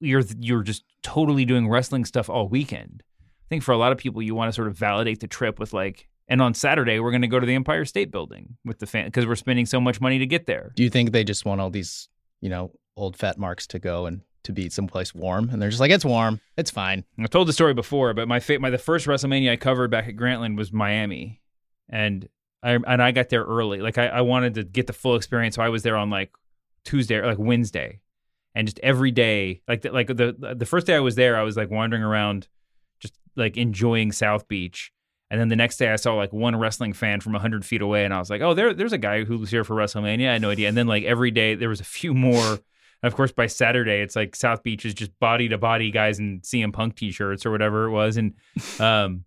you're you're just totally doing wrestling stuff all weekend. I think for a lot of people, you want to sort of validate the trip with like, and on Saturday we're going to go to the Empire State Building with the fan because we're spending so much money to get there. Do you think they just want all these, you know, old fat marks to go and to be someplace warm, and they're just like, it's warm, it's fine. I told the story before, but my fa- my the first WrestleMania I covered back at Grantland was Miami, and I and I got there early. Like I, I wanted to get the full experience, so I was there on like Tuesday or like Wednesday, and just every day, like the, like the the first day I was there, I was like wandering around, just like enjoying South Beach. And then the next day, I saw like one wrestling fan from hundred feet away, and I was like, "Oh, there, there's a guy who was here for WrestleMania." I had no idea. And then like every day, there was a few more. And of course, by Saturday, it's like South Beach is just body to body guys in CM Punk t-shirts or whatever it was, and um,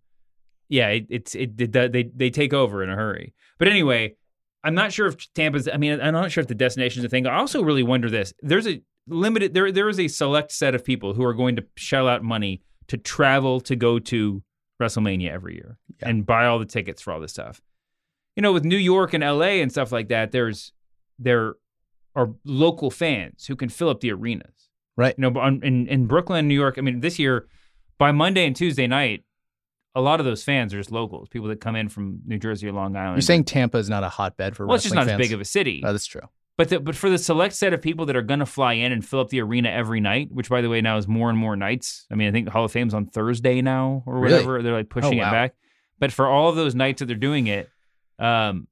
yeah, it, it's it, it they they take over in a hurry. But anyway, I'm not sure if Tampa's. I mean, I'm not sure if the destination is a thing. I also really wonder this. There's a limited. There there is a select set of people who are going to shell out money to travel to go to WrestleMania every year yeah. and buy all the tickets for all this stuff. You know, with New York and LA and stuff like that, there's there are local fans who can fill up the arenas. Right. You know, in in Brooklyn, New York. I mean, this year by Monday and Tuesday night, a lot of those fans are just locals, people that come in from New Jersey or Long Island. You're saying Tampa is not a hotbed for well, it's just not fans? as big of a city. Oh, that's true. But the, but for the select set of people that are going to fly in and fill up the arena every night, which by the way now is more and more nights. I mean, I think the Hall of Fame's on Thursday now or whatever. Really? They're like pushing oh, wow. it back. But for all of those nights that they're doing it, um,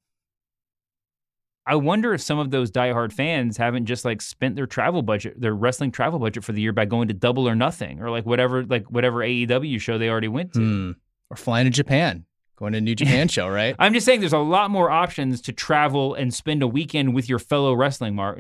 I wonder if some of those diehard fans haven't just like spent their travel budget, their wrestling travel budget for the year by going to Double or Nothing or like whatever like whatever AEW show they already went to. Hmm. Or flying to Japan, going to a New Japan show, right? I'm just saying there's a lot more options to travel and spend a weekend with your fellow wrestling mark,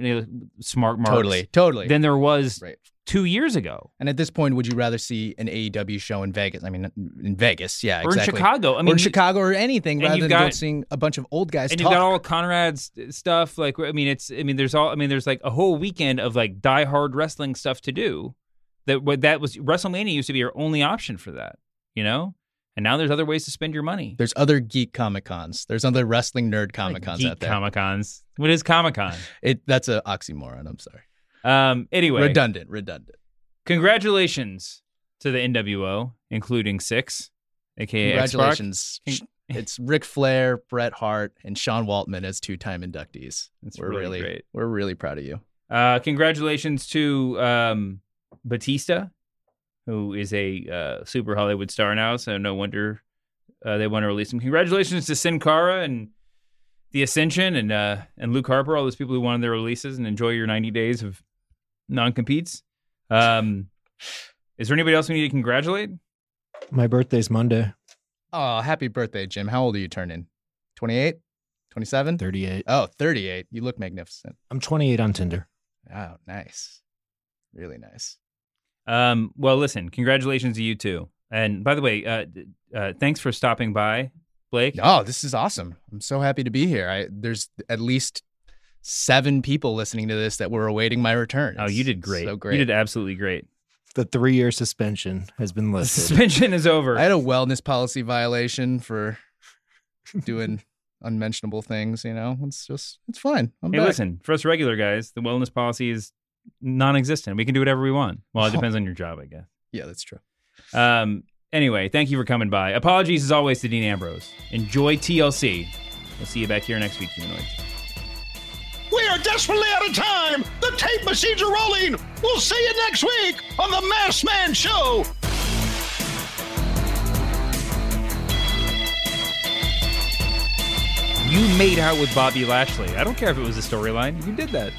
smart marks. Totally, totally. Than there was right. two years ago. And at this point, would you rather see an AEW show in Vegas? I mean, in Vegas, yeah, or exactly. in Chicago. I mean, or in Chicago or anything, rather than got, go seeing a bunch of old guys. And talk. you've got all Conrad's stuff. Like, I mean, it's. I mean, there's all. I mean, there's like a whole weekend of like diehard wrestling stuff to do. That what that was WrestleMania used to be your only option for that. You know. And now there's other ways to spend your money. There's other geek comic cons. There's other wrestling nerd comic cons geek out there. Comic cons. What is Comic Con? it that's an oxymoron. I'm sorry. Um. Anyway, redundant. Redundant. Congratulations to the NWO, including six, aka congratulations. it's Ric Flair, Bret Hart, and Sean Waltman as two-time inductees. That's we're really, really great. We're really proud of you. Uh, congratulations to um, Batista who is a uh, super Hollywood star now. So no wonder uh, they want to release him. Congratulations to Sin Cara and the Ascension and uh, and Luke Harper, all those people who wanted their releases, and enjoy your 90 days of non competes. Um, is there anybody else we need to congratulate? My birthday's Monday. Oh, happy birthday, Jim. How old are you turning? 28? 27? 38. Oh, 38. You look magnificent. I'm 28 on Tinder. Oh, nice. Really nice. Um, well, listen, congratulations to you too. And by the way, uh, uh, thanks for stopping by, Blake. Oh, this is awesome. I'm so happy to be here. I, there's at least seven people listening to this that were awaiting my return. oh, you did great. So great. You did absolutely great. The three year suspension has been lifted. Suspension is over. I had a wellness policy violation for doing unmentionable things. You know, it's just it's fine. I'm hey, back. listen, for us regular guys, the wellness policy is non-existent. We can do whatever we want. Well, it depends on your job, I guess. Yeah, that's true. Um. Anyway, thank you for coming by. Apologies as always to Dean Ambrose. Enjoy TLC. We'll see you back here next week, humanoids. We are desperately out of time. The tape machines are rolling. We'll see you next week on the Masked Man Show. You made out with Bobby Lashley. I don't care if it was a storyline. You did that.